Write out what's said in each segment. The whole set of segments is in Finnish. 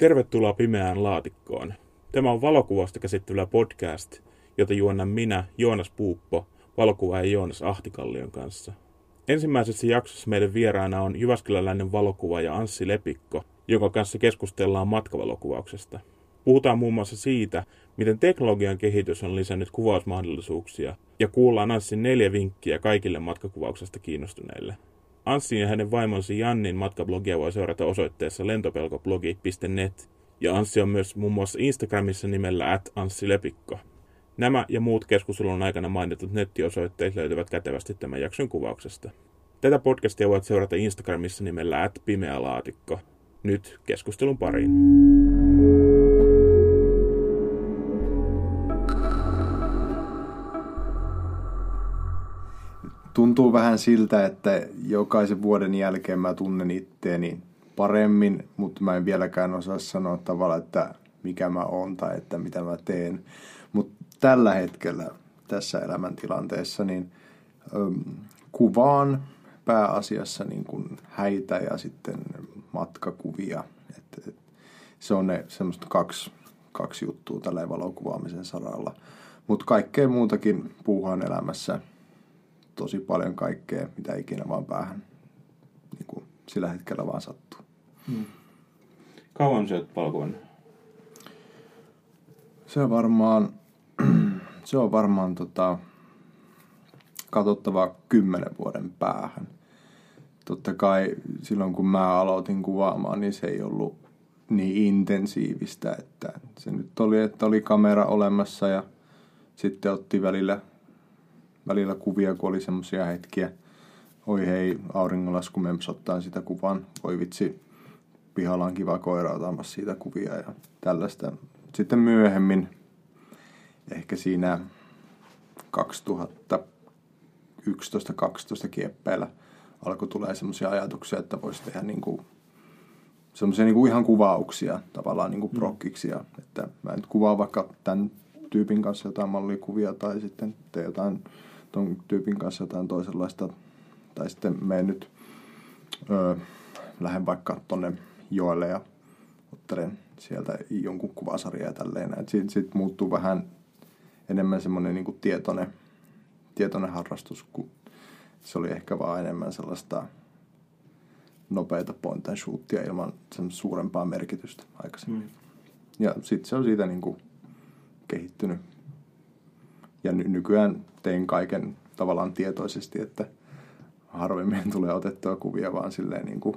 Tervetuloa pimeään laatikkoon. Tämä on valokuvasta käsittelyä podcast, jota juonnan minä, Joonas Puuppo, valokuvaaja Joonas Ahtikallion kanssa. Ensimmäisessä jaksossa meidän vieraana on jyväskyläläinen valokuvaaja Anssi Lepikko, jonka kanssa keskustellaan matkavalokuvauksesta. Puhutaan muun muassa siitä, miten teknologian kehitys on lisännyt kuvausmahdollisuuksia, ja kuullaan Anssin neljä vinkkiä kaikille matkakuvauksesta kiinnostuneille. Anssin ja hänen vaimonsa Jannin matkablogia voi seurata osoitteessa lentopelkoblogi.net, ja Anssi on myös muun muassa Instagramissa nimellä at Anssi Lepikko. Nämä ja muut keskustelun aikana mainitut nettiosoitteet löytyvät kätevästi tämän jakson kuvauksesta. Tätä podcastia voit seurata Instagramissa nimellä at pimeä laatikko. Nyt keskustelun pariin. Tuntuu vähän siltä, että jokaisen vuoden jälkeen mä tunnen itteeni paremmin, mutta mä en vieläkään osaa sanoa tavallaan, että mikä mä oon tai että mitä mä teen. Mutta tällä hetkellä tässä elämäntilanteessa niin kuvaan pääasiassa niin kuin häitä ja sitten matkakuvia. Et, et, se on ne semmoista kaksi, kaksi juttua tällä valokuvaamisen saralla. Mutta kaikkea muutakin puuhaan elämässä tosi paljon kaikkea, mitä ikinä vaan päähän niin kuin sillä hetkellä vaan sattuu. Hmm. Kauan? Se on varmaan, se on varmaan tota, katsottava kymmenen vuoden päähän. Totta kai silloin kun mä aloitin kuvaamaan, niin se ei ollut niin intensiivistä, että se nyt oli, että oli kamera olemassa ja sitten otti välillä välillä kuvia, kun oli semmoisia hetkiä. Oi hei, auringonlasku ottaa sitä kuvan. Voi vitsi, pihalla on kiva koira otamassa siitä kuvia ja tällaista. Sitten myöhemmin, ehkä siinä 2011-2012 kieppeillä alkoi tulee semmoisia ajatuksia, että voisi tehdä niinku semmoisia niinku ihan kuvauksia tavallaan niinku mm. prokkiksi. Ja, että mä nyt kuvaan vaikka tämän tyypin kanssa jotain mallikuvia tai sitten tee jotain ton tyypin kanssa jotain toisenlaista, tai sitten menen nyt, öö, lähden vaikka tonne joelle ja ottelen sieltä jonkun kuvasarja ja tälleen. Sitten sit muuttuu vähän enemmän semmoinen niin tietoinen, tietoinen harrastus, kun se oli ehkä vaan enemmän sellaista nopeita point and shootia ilman sen suurempaa merkitystä aikaisemmin. Mm. Ja sitten se on siitä niin kuin kehittynyt. Ja ny- nykyään tein kaiken tavallaan tietoisesti, että harvemmin tulee otettua kuvia vaan silleen niin kuin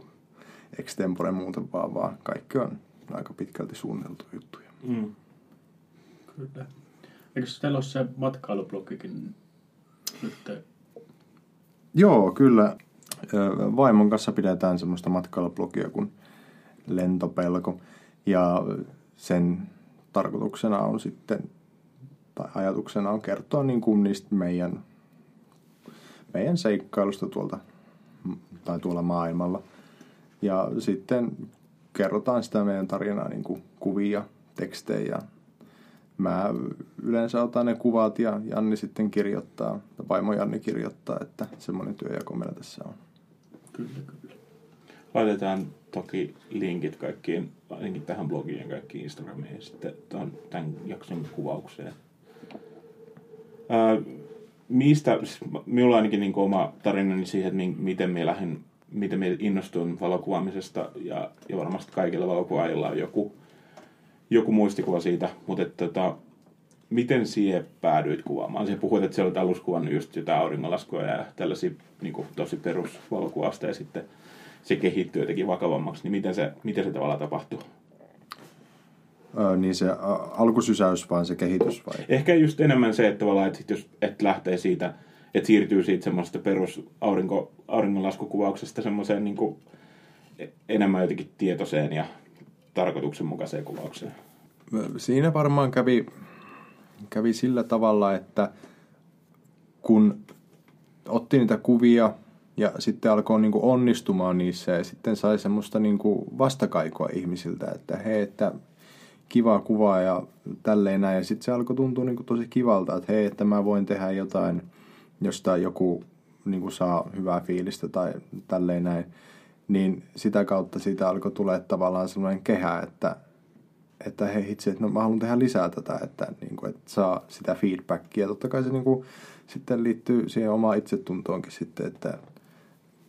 extempore muuten vaan, vaan kaikki on aika pitkälti suunniteltu juttuja. Mm. Kyllä. Eikö teillä ole se matkailublogikin nyt? Joo, kyllä. Vaimon kanssa pidetään semmoista matkailublogia kuin Lentopelko. Ja sen tarkoituksena on sitten tai ajatuksena on kertoa niin kuin niistä meidän, meidän seikkailusta tuolta tai tuolla maailmalla. Ja sitten kerrotaan sitä meidän tarinaa niin kuin kuvia, tekstejä. Mä yleensä otan ne kuvat ja Janni sitten kirjoittaa, vaimo Janni kirjoittaa, että semmoinen työjako meillä tässä on. Kyllä, kyllä. Laitetaan toki linkit kaikkiin, ainakin tähän blogiin ja kaikkiin Instagramiin ja sitten tämän jakson kuvaukseen. Ää, mistä, minulla ainakin niin oma tarinani siihen, että miten me lähdin, miten me innostuin valokuvaamisesta ja, ja varmasti kaikilla valokuvaajilla on joku, joku muistikuva siitä, mutta että, tota, miten siihen päädyit kuvaamaan? Siihen puhuit, että se olit alussa kuvannut just jotain auringonlaskua ja tällaisia niin kuin, tosi perusvalokuvasta ja sitten se kehittyy jotenkin vakavammaksi, niin miten se, miten se tavallaan tapahtuu? Niin se alkusysäys vai se kehitys vai? Ehkä just enemmän se, että tavallaan, että sit jos et lähtee siitä, että siirtyy siitä semmoista perus aurinko, auringonlaskukuvauksesta semmoiseen niin kuin enemmän jotenkin tietoiseen ja tarkoituksenmukaiseen kuvaukseen. Siinä varmaan kävi, kävi sillä tavalla, että kun otti niitä kuvia ja sitten alkoi niin kuin onnistumaan niissä ja sitten sai semmoista niin kuin vastakaikoa ihmisiltä, että hei, että kivaa kuvaa ja tälleen näin. Ja sitten se alkoi tuntua niin kuin tosi kivalta, että hei, että mä voin tehdä jotain, josta joku niin kuin saa hyvää fiilistä tai tälleen näin. Niin sitä kautta siitä alkoi tulee tavallaan sellainen kehä, että että hei hitsi, että no mä haluan tehdä lisää tätä, että, niin kuin, että saa sitä feedbackia. Totta kai se niin kuin, sitten liittyy siihen omaan itsetuntoonkin sitten, että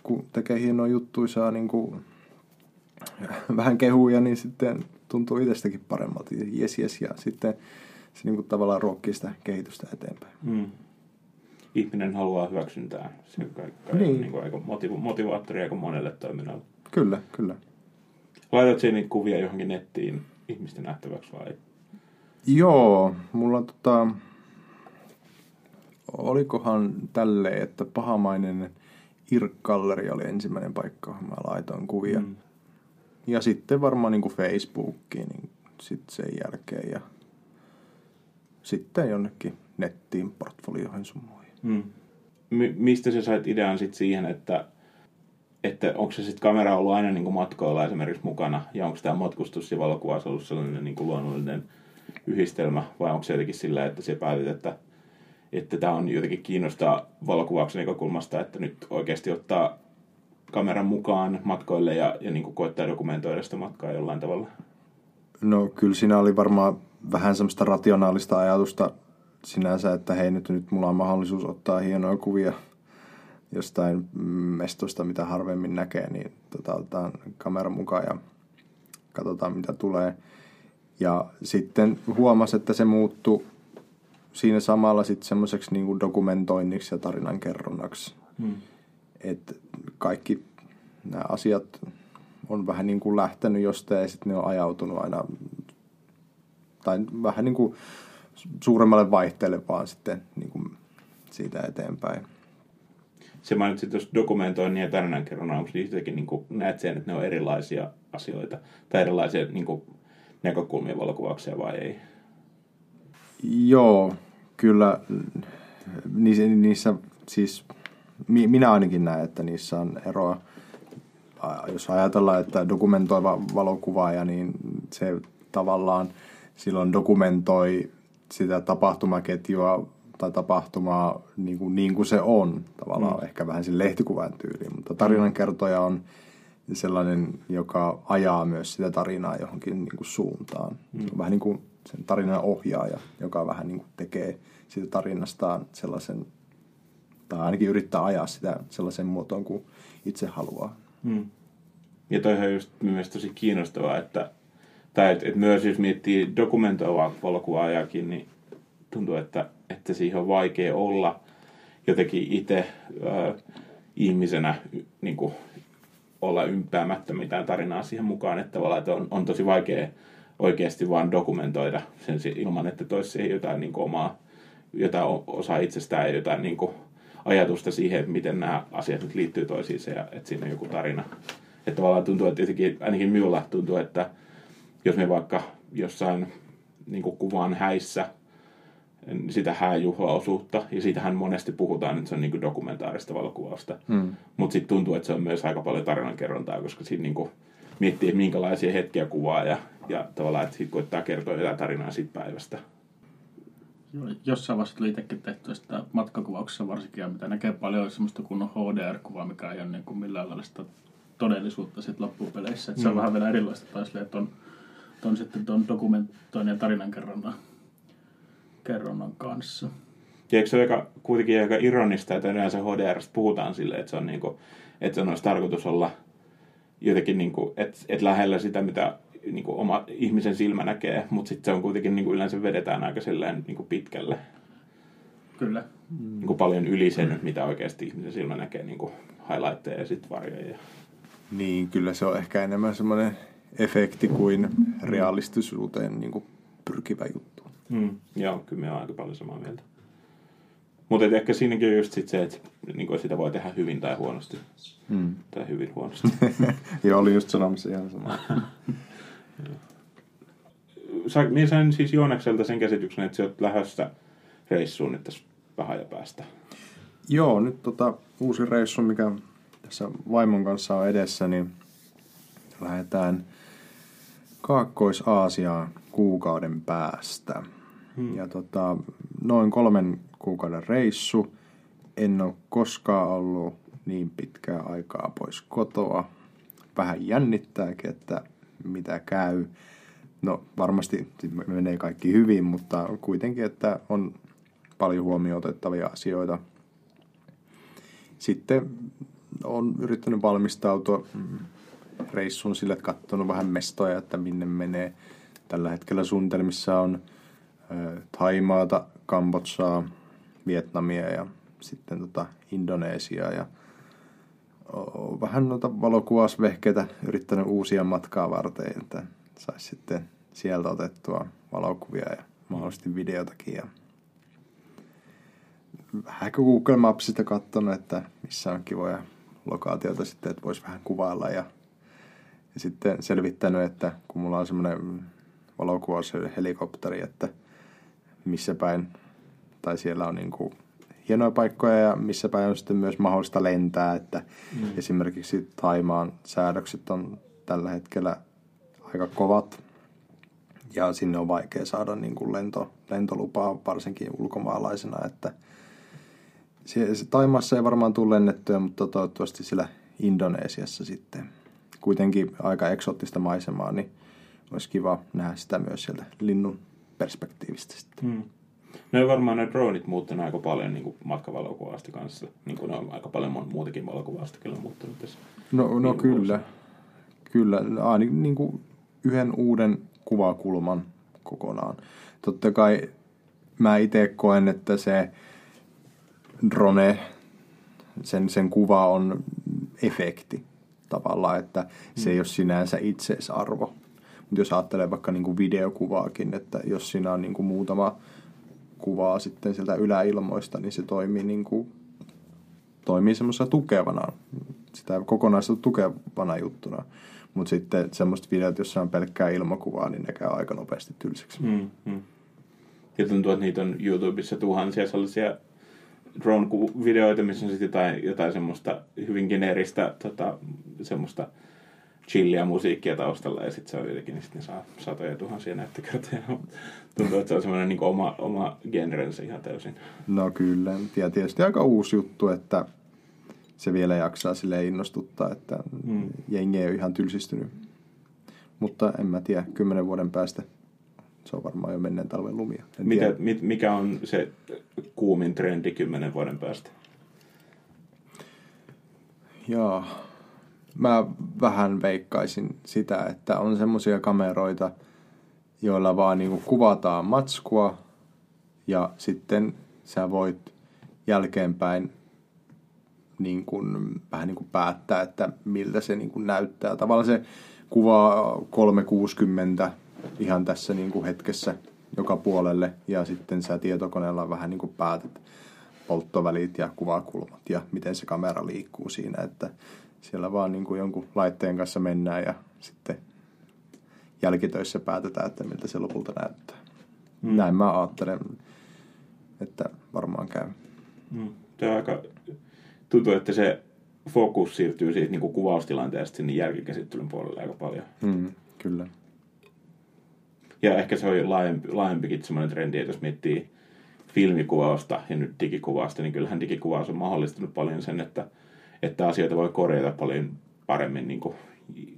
kun tekee hienoja juttuja, saa niin kuin, vähän kehuja, niin sitten tuntuu itsestäkin paremmalta. Jes, jes, ja sitten se niin kuin, tavallaan ruokkii sitä kehitystä eteenpäin. Mm. Ihminen haluaa hyväksyntää. Se on kaikka, Niin. niin. Kuin aika motiv- motivaattori aika monelle toiminnalle. Kyllä, kyllä. Laitat niitä kuvia johonkin nettiin ihmisten nähtäväksi vai? Joo, mulla on tota, olikohan tälleen, että pahamainen Irk-galleri oli ensimmäinen paikka, johon mä laitoin kuvia. Mm. Ja sitten varmaan niin kuin Facebookiin niin sitten sen jälkeen ja sitten jonnekin nettiin, portfolioihin sun muihin. Mm. Mi- mistä sä sait idean sit siihen, että, että onko se sitten kamera ollut aina niin kuin matkoilla esimerkiksi mukana, ja onko tämä matkustus ja valokuvaus ollut sellainen niin kuin luonnollinen yhdistelmä, vai onko se jotenkin sillä, että se päätit, että että tämä on jotenkin kiinnostaa valokuvauksen näkökulmasta, että nyt oikeasti ottaa kameran mukaan matkoille ja, ja niin kuin koettaa dokumentoida sitä matkaa jollain tavalla. No kyllä siinä oli varmaan vähän semmoista rationaalista ajatusta sinänsä, että hei nyt, nyt mulla on mahdollisuus ottaa hienoja kuvia jostain mestosta, mitä harvemmin näkee, niin tota, otetaan kamera mukaan ja katsotaan mitä tulee. Ja sitten huomasi, että se muuttui siinä samalla sitten semmoiseksi niin dokumentoinniksi ja tarinankerronnaksi. Hmm. Että kaikki nämä asiat on vähän niin kuin lähtenyt jostain ja sitten ne on ajautunut aina tai vähän niin kuin suuremmalle vaihteelle vaan sitten niin kuin siitä eteenpäin. Se mainitsit tuosta dokumentoinnin ja tarinankerronnan, onko niistäkin niin kuin, näet sen, että ne on erilaisia asioita tai erilaisia niin kuin, näkökulmia valokuvauksia vai ei? Joo, kyllä niissä, niissä siis minä ainakin näen, että niissä on eroa. Jos ajatellaan, että dokumentoiva valokuvaaja, niin se tavallaan silloin dokumentoi sitä tapahtumaketjua tai tapahtumaa niin kuin, niin kuin se on. Tavallaan mm. ehkä vähän sen lehtikuvan tyyliin, mutta tarinankertoja on sellainen, joka ajaa myös sitä tarinaa johonkin niin kuin suuntaan. Mm. Vähän niin kuin sen tarinan ohjaaja, joka vähän niin kuin tekee siitä tarinastaan sellaisen, tai ainakin yrittää ajaa sitä sellaisen muotoon kuin itse haluaa. Hmm. Ja toihan on just myös tosi kiinnostavaa, että, tai et, et myös jos miettii dokumentoivaa valokuvaajakin, niin tuntuu, että, että siihen on vaikea olla jotenkin itse ö, ihmisenä niin kuin, olla ympäämättä mitään tarinaa siihen mukaan, että tavallaan että on, on tosi vaikea oikeasti vaan dokumentoida sen ilman, että toisi jotain niin kuin omaa, jotain osaa itsestään ja jotain niin kuin ajatusta siihen, että miten nämä asiat nyt liittyy toisiinsa ja että siinä on joku tarina. Että tavallaan tuntuu, että jotenkin, ainakin minulla tuntuu, että jos me vaikka jossain niin kuin kuvaan häissä sitä hääjuhlaosuutta, ja siitähän monesti puhutaan, että se on niin kuin dokumentaarista valokuvausta. Mm. Mutta sitten tuntuu, että se on myös aika paljon tarinankerrontaa, koska siinä niin kuin miettii, että minkälaisia hetkiä kuvaa ja, ja tavallaan, että sitten koittaa kertoa jotain tarinaa siitä päivästä. Joo, Jossain vaiheessa tuli itsekin tehtyä sitä matkakuvauksessa varsinkin, ja mitä näkee paljon semmoista kunnon HDR-kuvaa, mikä ei ole niin kuin millään lailla sitä todellisuutta sit loppupeleissä. Et se on Mm. vähän vielä erilaista taas, että on, on sitten tuon dokumentoinnin ja tarinankerronnan kerronnan kanssa. Ja eikö se ole aika, kuitenkin aika ironista, että yleensä HDRstä puhutaan silleen, että se on, niinku, että sen olisi tarkoitus olla jotenkin, niinku, että, että lähellä sitä, mitä niinku, oma ihmisen silmä näkee, mutta sitten se on kuitenkin niinku, yleensä vedetään aika silleen, niinku, pitkälle. Kyllä. Niinku, paljon yli sen, mitä oikeasti ihmisen silmä näkee, niinku, highlightteja ja sitten varjoja. Ja... Niin, kyllä se on ehkä enemmän semmoinen efekti kuin realistisuuteen niin kuin pyrkivä juttu. Mm. Joo, kyllä me on aika paljon samaa mieltä. Mutta ehkä siinäkin on just sit se, että niinku, sitä voi tehdä hyvin tai huonosti. Mm. Tai hyvin huonosti. Joo, oli just sanomassa ihan sama. Sa, minä sain siis Joonakselta sen käsityksen, että sä oot lähdössä reissuun nyt tässä vähän ja päästä. Joo, nyt tota, uusi reissu, mikä tässä vaimon kanssa on edessä, niin lähdetään Kaakkois-Aasiaan kuukauden päästä. Hmm. Ja tota, noin kolmen kuukauden reissu. En ole koskaan ollut niin pitkää aikaa pois kotoa. Vähän jännittääkin, että mitä käy. no varmasti menee kaikki hyvin, mutta kuitenkin, että on paljon huomioon otettavia asioita. Sitten on yrittänyt valmistautua reissun sille, että katsonut vähän mestoja, että minne menee. Tällä hetkellä suunnitelmissa on Taimaata, Kambodsaa, Vietnamia ja sitten tota Indonesiaa ja vähän noita valokuvausvehkeitä yrittänyt uusia matkaa varten, että saisi sitten sieltä otettua valokuvia ja mahdollisesti videotakin. Ja vähän Google Mapsista katsonut, että missä on kivoja lokaatioita sitten, että voisi vähän kuvailla ja, ja sitten selvittänyt, että kun mulla on semmoinen valokuvaushelikopteri, että missä päin, tai siellä on niin kuin hienoja paikkoja ja missä päin on sitten myös mahdollista lentää, että mm. esimerkiksi Taimaan säädökset on tällä hetkellä aika kovat ja sinne on vaikea saada niin kuin lento, lentolupaa varsinkin ulkomaalaisena, että se, se Taimassa ei varmaan tule lennettyä, mutta toivottavasti siellä Indonesiassa sitten. Kuitenkin aika eksoottista maisemaa, niin olisi kiva nähdä sitä myös sieltä linnun perspektiivistä sitten. No varmaan ne dronit muuttunut aika paljon niin kuin matkavalokuvasta kanssa. Niin kuin ne on aika paljon muutakin valokuvasta kyllä muuttunut tässä. No, no kyllä. Kyllä. Aina niin kuin yhden uuden kuvakulman kokonaan. Totta kai mä itse koen, että se drone, sen, sen kuva on efekti tavallaan, että se ei mm. ole sinänsä itseisarvo. Mutta jos ajattelee vaikka niin kuin videokuvaakin, että jos siinä on niin kuin muutama kuvaa sitten sieltä yläilmoista, niin se toimii, niin kuin, toimii semmoisena tukevana, sitä kokonaisuutta tukevana juttuna. Mutta sitten semmoista videot, jossa on pelkkää ilmakuvaa, niin ne käy aika nopeasti tylsiksi. Mm, mm. Ja tuntuu, että niitä on YouTubessa tuhansia sellaisia drone-videoita, missä on sitten jotain, jotain semmoista hyvin geneeristä tota, semmoista chillia musiikkia taustalla ja sitten se on jotenkin, niin sitten saa satoja tuhansia näyttökertoja. Tuntuu, että se on semmoinen niin oma, oma genrensä ihan täysin. No kyllä, ja tietysti aika uusi juttu, että se vielä jaksaa sille innostuttaa, että hmm. jengi ei ole ihan tylsistynyt. Mutta en mä tiedä, kymmenen vuoden päästä se on varmaan jo menneen talven lumia. Mitä, mit, mikä on se kuumin trendi kymmenen vuoden päästä? Joo, mä vähän veikkaisin sitä, että on semmoisia kameroita, joilla vaan niinku kuvataan matskua ja sitten sä voit jälkeenpäin niin kuin, vähän niin kuin päättää, että miltä se niin kuin näyttää. Tavallaan se kuva 360 ihan tässä niin kuin hetkessä joka puolelle ja sitten sä tietokoneella vähän niin kuin päätät polttovälit ja kuvakulmat ja miten se kamera liikkuu siinä, että siellä vaan niin kuin jonkun laitteen kanssa mennään ja sitten jälkitöissä päätetään, että miltä se lopulta näyttää. Mm. Näin mä ajattelen, että varmaan käy. Mm. Tämä on aika tuntuu, että se fokus siirtyy siitä niin kuin kuvaustilanteesta sinne jälkikäsittelyn puolelle aika paljon. Mm, kyllä. Ja ehkä se on laajempi, laajempikin semmoinen trendi, että jos miettii filmikuvausta ja nyt digikuvausta, niin kyllähän digikuvaus on mahdollistanut paljon sen, että, että asioita voi korjata paljon paremmin niin kuin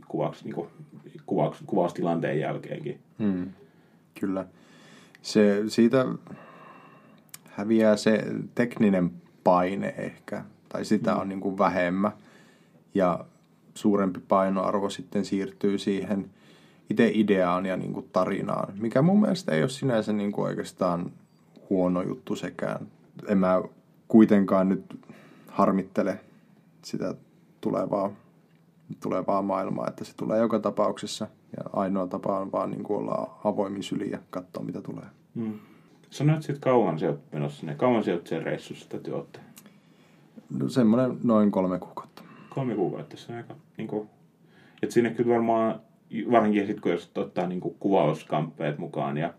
kuvaus, niin kuin kuvaus, kuvaustilanteen jälkeenkin. Hmm, kyllä. Se, siitä häviää se tekninen paine ehkä, tai sitä hmm. on niin kuin vähemmän. Ja suurempi painoarvo sitten siirtyy siihen itse ideaan ja niin kuin tarinaan, mikä mun mielestä ei ole sinänsä niin kuin oikeastaan huono juttu sekään. En mä kuitenkaan nyt harmittele sitä tulevaa, tulevaa maailmaa, että se tulee joka tapauksessa. Ja ainoa tapa on vaan niin kuin olla avoimin syliin ja katsoa, mitä tulee. Hmm. Sanoit sitten kauan se menossa sinne. Kauan se sen reissussa, että te No semmoinen noin kolme kuukautta. Kolme kuukautta, se on aika niin kuin, että sinne kyllä varmaan varsinkin sitten kun jos ottaa niin kuin kuvauskamppeet mukaan ja,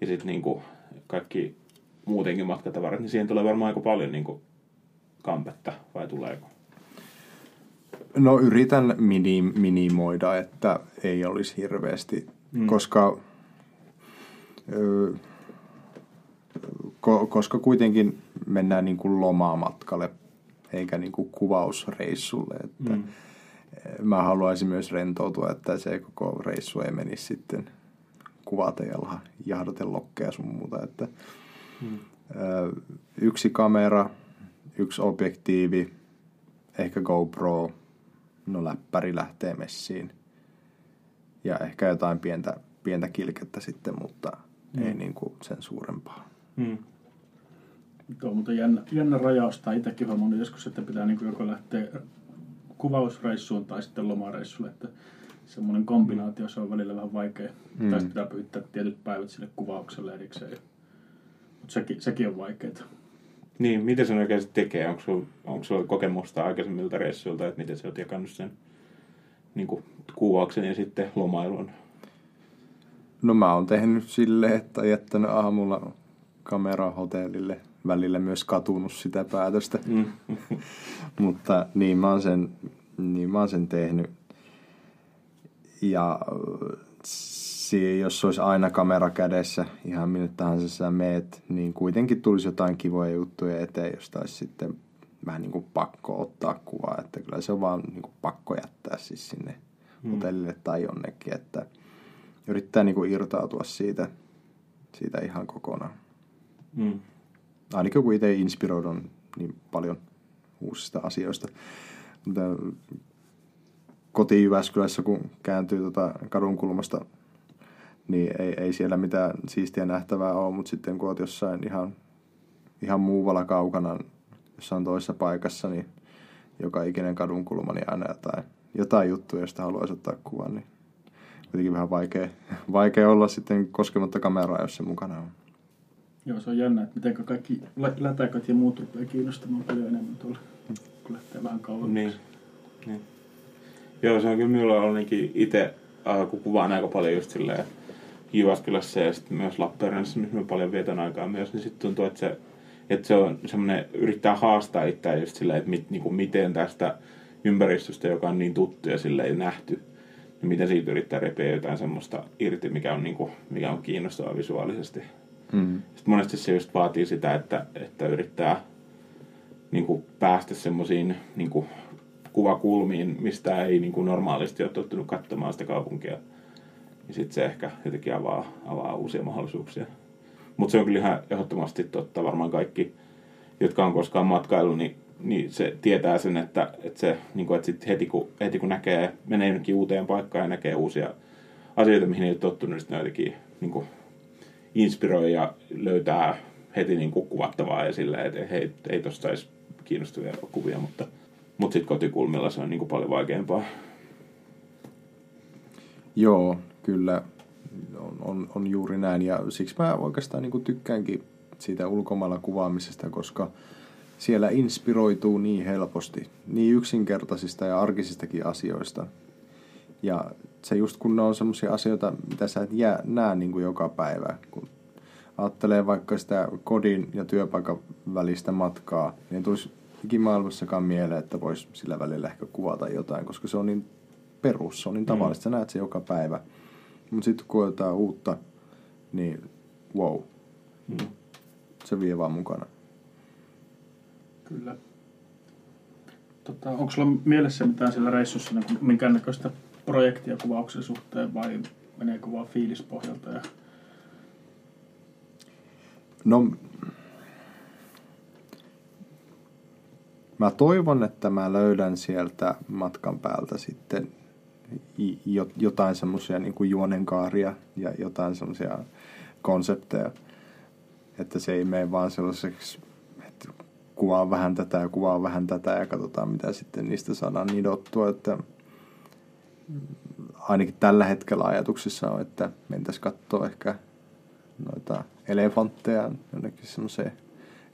ja sitten niin kuin kaikki muutenkin matkatavarat, niin siihen tulee varmaan aika paljon niin kuin kampetta, vai tuleeko? No yritän minim, minimoida, että ei olisi hirveästi, mm. koska, ö, ko, koska kuitenkin mennään niin kuin lomamatkalle eikä niin kuin kuvausreissulle. Että, mm mä haluaisin myös rentoutua, että se koko reissu ei menisi sitten kuvata ja jahdata lokkeja sun muuta. Että, hmm. Yksi kamera, yksi objektiivi, ehkä GoPro, no läppäri lähtee messiin. Ja ehkä jotain pientä, pientä kilkettä sitten, mutta hmm. ei niin kuin sen suurempaa. Hmm. Tuo on muuten jännä, jännä rajaus, tai itsekin huomannut joskus, että pitää niin joko lähteä kuvausreissuun tai sitten lomareissulle, että semmoinen kombinaatio, se on välillä vähän vaikea. Mm. Tai pitää pyytää tietyt päivät sille kuvaukselle erikseen. Mutta sekin, sekin on vaikeaa. Niin, miten se oikeasti tekee? Onko sulla, onko sulla kokemusta aikaisemmilta reissuilta, että miten sä oot jakannut sen niin kuin, kuvauksen ja sitten lomailun? No mä oon tehnyt silleen, että jättänyt aamulla kamera hotellille välillä myös katunut sitä päätöstä. Mm. Mutta niin mä, oon sen, niin mä oon sen tehnyt. Ja si, jos olisi aina kamera kädessä, ihan minne tahansa sä meet, niin kuitenkin tulisi jotain kivoja juttuja eteen, josta olisi sitten vähän niin kuin pakko ottaa kuvaa. Että kyllä se on vaan niin kuin pakko jättää siis sinne mm. hotellille tai jonnekin, että yrittää niin kuin irtautua siitä, siitä ihan kokonaan. Mm ainakin kun itse inspiroidun niin paljon uusista asioista. Mutta koti Jyväskylässä, kun kääntyy tota kadun kulmasta, niin ei, ei siellä mitään siistiä nähtävää ole, mutta sitten kun olet jossain ihan, ihan muuvalla kaukana, jossain toisessa paikassa, niin joka ikinen kadun kulma, niin aina jotain, jotain juttuja, josta haluaisi ottaa kuvan, niin kuitenkin vähän vaikea, vaikea olla sitten koskematta kameraa, jos se mukana on. Joo, se on jännä, että miten kaikki lätäköt ja muut rupeaa kiinnostamaan paljon enemmän tuolla, kun lähtee vähän kauemmas. Niin. niin. Joo, se on kyllä minulla ollut itse, äh, kun kuvaan aika paljon just silleen Jyväskylässä ja sitten myös Lappeenrannassa, missä mä paljon vietän aikaa myös, niin sitten tuntuu, että se, että se on semmoinen, yrittää haastaa itseään just silleen, että mit, niin kuin miten tästä ympäristöstä, joka on niin tuttu ja silleen nähty, niin miten siitä yrittää repeä jotain semmoista irti, mikä on, niin kuin, mikä on kiinnostavaa visuaalisesti. Mm. Sitten monesti se just vaatii sitä, että, että yrittää niin kuin päästä semmoisiin niin kuvakulmiin, mistä ei niin kuin normaalisti ole tottunut katsomaan sitä kaupunkia. Ja sitten se ehkä jotenkin avaa, avaa uusia mahdollisuuksia. Mutta se on kyllä ihan ehdottomasti totta. Varmaan kaikki, jotka on koskaan matkailu, niin, niin se tietää sen, että, että, se, niin kuin, että sit heti, kun, heti kun näkee, menee jonnekin uuteen paikkaan ja näkee uusia asioita, mihin ei ole tottunut, niin sitten jotenkin niin kuin, inspiroi ja löytää heti niin kuvattavaa esille, että hei, ei tosta edes kiinnostavia kuvia, mutta, mutta sitten kotikulmilla se on niin paljon vaikeampaa. Joo, kyllä on, on, on juuri näin ja siksi mä oikeastaan niin tykkäänkin siitä ulkomailla kuvaamisesta, koska siellä inspiroituu niin helposti, niin yksinkertaisista ja arkisistakin asioista. Ja se just kun ne on semmoisia asioita, mitä sä et jää, näe niin kuin joka päivä, kun ajattelee vaikka sitä kodin ja työpaikan välistä matkaa, niin tulisi ikimaailmassakaan mieleen, että voisi sillä välillä ehkä kuvata jotain, koska se on niin perus, se on niin mm. tavallista, sä näet se joka päivä. Mutta sitten kun jotain uutta, niin wow, mm. se vie vaan mukana. Kyllä. Tota, onko sulla mielessä mitään sillä reissussa niin minkäännäköistä projektia kuvauksen suhteen vai meneekö vaan fiilispohjalta? Ja... No, mä toivon, että mä löydän sieltä matkan päältä sitten jotain semmoisia niin juonenkaaria ja jotain semmoisia konsepteja, että se ei mene vaan sellaiseksi, että kuvaa vähän tätä ja kuvaa vähän tätä ja katsotaan mitä sitten niistä saadaan nidottua, että ainakin tällä hetkellä ajatuksissa on, että mentäisiin katsoa ehkä noita elefantteja jonnekin semmoiseen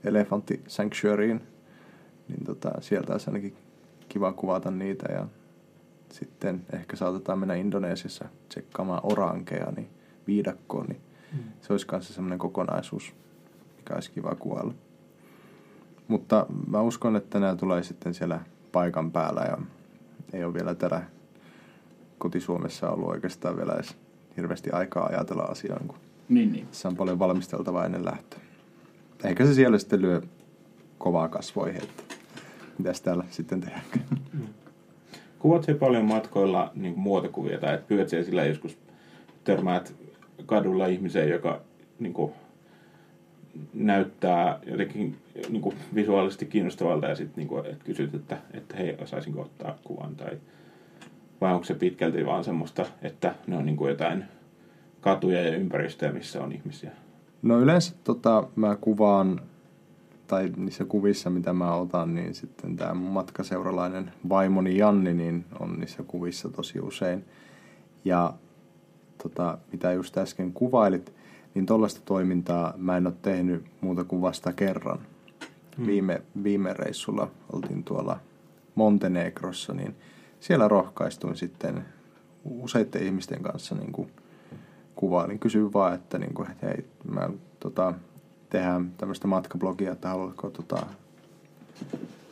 elefantti sanctuaryin, niin tota, sieltä olisi ainakin kiva kuvata niitä ja sitten ehkä saatetaan mennä Indonesiassa tsekkaamaan orankeja niin viidakkoon, niin mm. se olisi kanssa semmoinen kokonaisuus, mikä olisi kiva kuvailla. Mutta mä uskon, että nämä tulee sitten siellä paikan päällä ja ei ole vielä täällä koti-Suomessa ollut oikeastaan vielä edes hirveästi aikaa ajatella asiaa, kun niin, niin. se on paljon valmisteltavaa ennen lähtöä. Ehkä se siellä sitten lyö kovaa kasvoihin, että mitäs täällä sitten tehdään. Mm. Kuvat se paljon matkoilla niin muotokuvia tai pyydät sillä joskus törmäät kadulla ihmiseen, joka niin kuin, näyttää jotenkin niin kuin, visuaalisesti kiinnostavalta ja sitten niin että kysyt, että, että hei, osaisinko ottaa kuvan tai vai onko se pitkälti vaan semmoista, että ne on niin kuin jotain katuja ja ympäristöjä, missä on ihmisiä? No yleensä tota, mä kuvaan, tai niissä kuvissa, mitä mä otan, niin sitten tämä matkaseuralainen vaimoni Janni niin on niissä kuvissa tosi usein. Ja tota, mitä just äsken kuvailit, niin tuollaista toimintaa mä en ole tehnyt muuta kuin vasta kerran. Hmm. Viime, viime reissulla oltiin tuolla Montenegrossa, niin siellä rohkaistuin sitten useiden ihmisten kanssa niin kuin kuvailin. Kysyin vaan, että, niin kuin, että hei, mä tota, tehdään tämmöistä matkablogia, että haluatko, tota,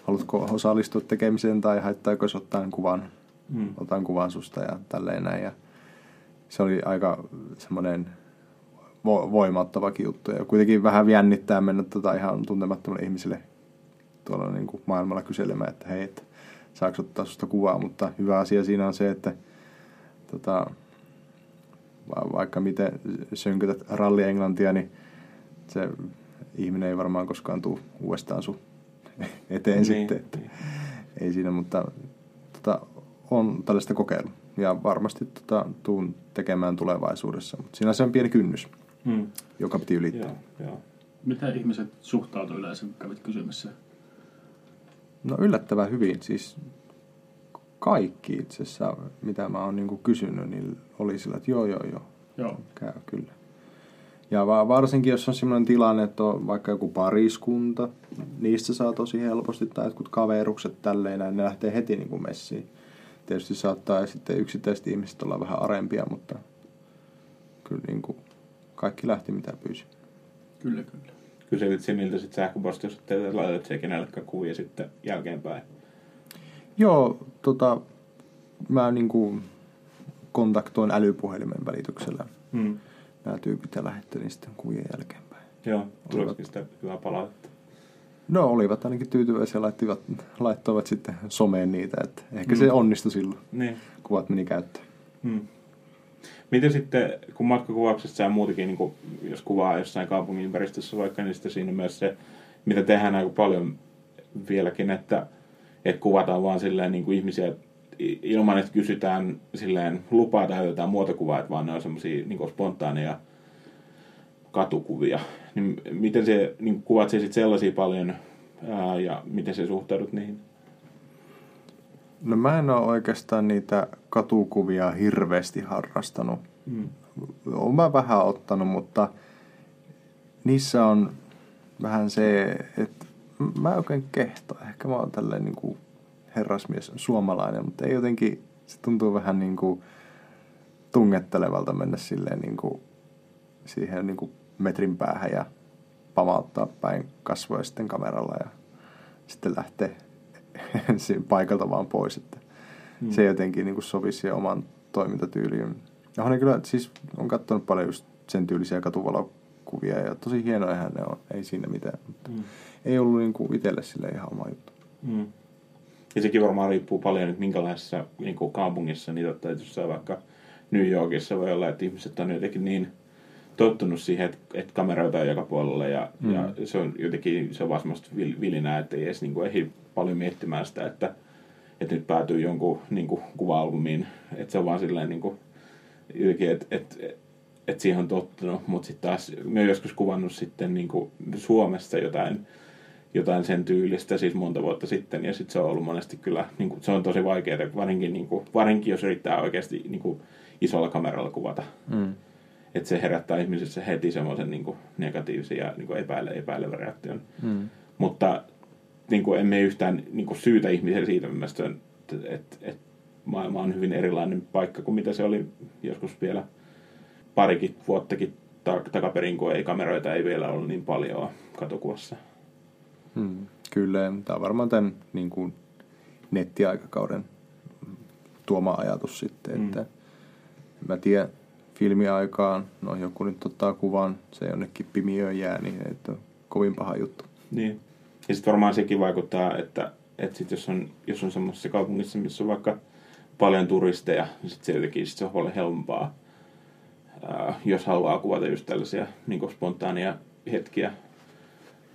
haluatko osallistua tekemiseen tai haittaako jos ottaen kuvan, mm. otan kuvan susta ja tälleen näin. Ja se oli aika semmoinen vo- voimauttavakin juttu. Ja kuitenkin vähän jännittää mennä tota ihan tuntemattomalle ihmisille tuolla niin kuin maailmalla kyselemään, että hei, että saako ottaa susta kuvaa, mutta hyvä asia siinä on se, että tota, vaikka miten sönkytät ralli englantia, niin se ihminen ei varmaan koskaan tule uudestaan sun eteen niin, sitten. Että niin. Ei siinä, mutta tota, on tällaista kokeilu ja varmasti tota, tuun tekemään tulevaisuudessa. Mutta siinä se on pieni kynnys, hmm. joka piti ylittää. Joo, joo. Miten ihmiset suhtautuivat yleensä, kun kävit kysymässä? No yllättävän hyvin. Siis kaikki itse asiassa, mitä mä oon niinku kysynyt, niin oli sillä, että joo, joo, joo. Joo. Käy kyllä. Ja varsinkin, jos on sellainen tilanne, että on vaikka joku pariskunta, niistä saa tosi helposti, tai jotkut kaverukset tälleen, näin, ne lähtee heti niin kuin messiin. Tietysti saattaa sitten yksittäiset ihmiset olla vähän arempia, mutta kyllä niin kuin kaikki lähti mitä pyysi. Kyllä, kyllä. Kyselit Similtä sitten sähköposti, jos teille laitat se kenellekään kuvia sitten jälkeenpäin. Joo, tota, mä niin kuin kontaktoin älypuhelimen välityksellä hmm. Nämä tyypit ja lähettelin sitten kuvien jälkeenpäin. Joo, tuliko sitä hyvää palautetta? No olivat ainakin tyytyväisiä, laittivat, laittoivat sitten someen niitä, että ehkä hmm. se onnistui silloin. Niin. Kuvat meni käyttöön. Hmm. Miten sitten, kun matkakuvauksessa ja muutenkin, niin kuin, jos kuvaa jossain kaupungin ympäristössä vaikka, niin sitten siinä myös se, mitä tehdään aika paljon vieläkin, että, että kuvataan vaan silleen niin kuin ihmisiä ilman, että kysytään silleen lupaa tai jotain muotokuvaa, että vaan ne on semmoisia niin spontaaneja katukuvia. Niin miten se, niin kuvat se sitten sellaisia paljon ää, ja miten se suhtaudut niihin? No mä en ole oikeastaan niitä katukuvia hirveästi harrastanut. Mm. Olen mä vähän ottanut, mutta niissä on vähän se, että mä oikein kehto. Ehkä mä oon tälleen niin kuin herrasmies suomalainen, mutta ei jotenkin, se tuntuu vähän niin kuin tungettelevalta mennä silleen niin kuin siihen niin kuin metrin päähän ja pamauttaa päin kasvoja sitten kameralla ja sitten lähtee paikalta vaan pois. Että hmm. Se jotenkin niin kuin sopisi siihen oman toimintatyyliin. Ja on kyllä, siis on katsonut paljon just sen tyylisiä katuvalokuvia ja tosi hienoja ne on, ei siinä mitään. Mutta hmm. Ei ollut niin kuin itselle sille ihan oma juttu. Hmm. Ja sekin varmaan riippuu paljon, että minkälaisessa niin kuin kaupungissa niitä ottaa. Että vaikka New Yorkissa voi olla, että ihmiset on jotenkin niin tottunut siihen, että, että kameroita on joka puolella ja, mm. ja se on jotenkin se on vaan semmoista vilinää, että ei edes niin kuin, ehdi paljon miettimään sitä, että, että nyt päätyy jonkun niin kuin, kuva-albumiin. Että se on vaan silleen niin kuin, jotenkin, että, että, että siihen on tottunut, mutta sitten taas me joskus kuvannut sitten niin kuin Suomessa jotain jotain sen tyylistä siis monta vuotta sitten, ja sitten se on ollut monesti kyllä, niin kuin, se on tosi vaikeaa, varsinkin, niin kuin, varsinkin jos yrittää oikeasti niin kuin, isolla kameralla kuvata. Mm. Että se herättää ihmisissä heti semmoisen niin negatiivisen ja niin kuin epäile, epäilevän reaktion. Mm. Mutta niin kuin, emme yhtään niin kuin, syytä ihmisiä siitä, että, että, että maailma on hyvin erilainen paikka kuin mitä se oli joskus vielä parikin vuottakin takaperin, kun ei kameroita ei vielä ollut niin paljon katukuvassa. Hmm, kyllä, tämä on varmaan tämän niin kuin nettiaikakauden tuoma ajatus sitten, hmm. että mä tiedän filmiaikaan, no joku nyt ottaa kuvan, se jonnekin pimiöön jää, niin että on kovin paha juttu. Niin. Ja sitten varmaan sekin vaikuttaa, että, että sit jos on, jos on semmoisessa kaupungissa, missä on vaikka paljon turisteja, niin sitten se jotenkin sit se on paljon helpompaa ää, jos haluaa kuvata just tällaisia niin spontaania hetkiä.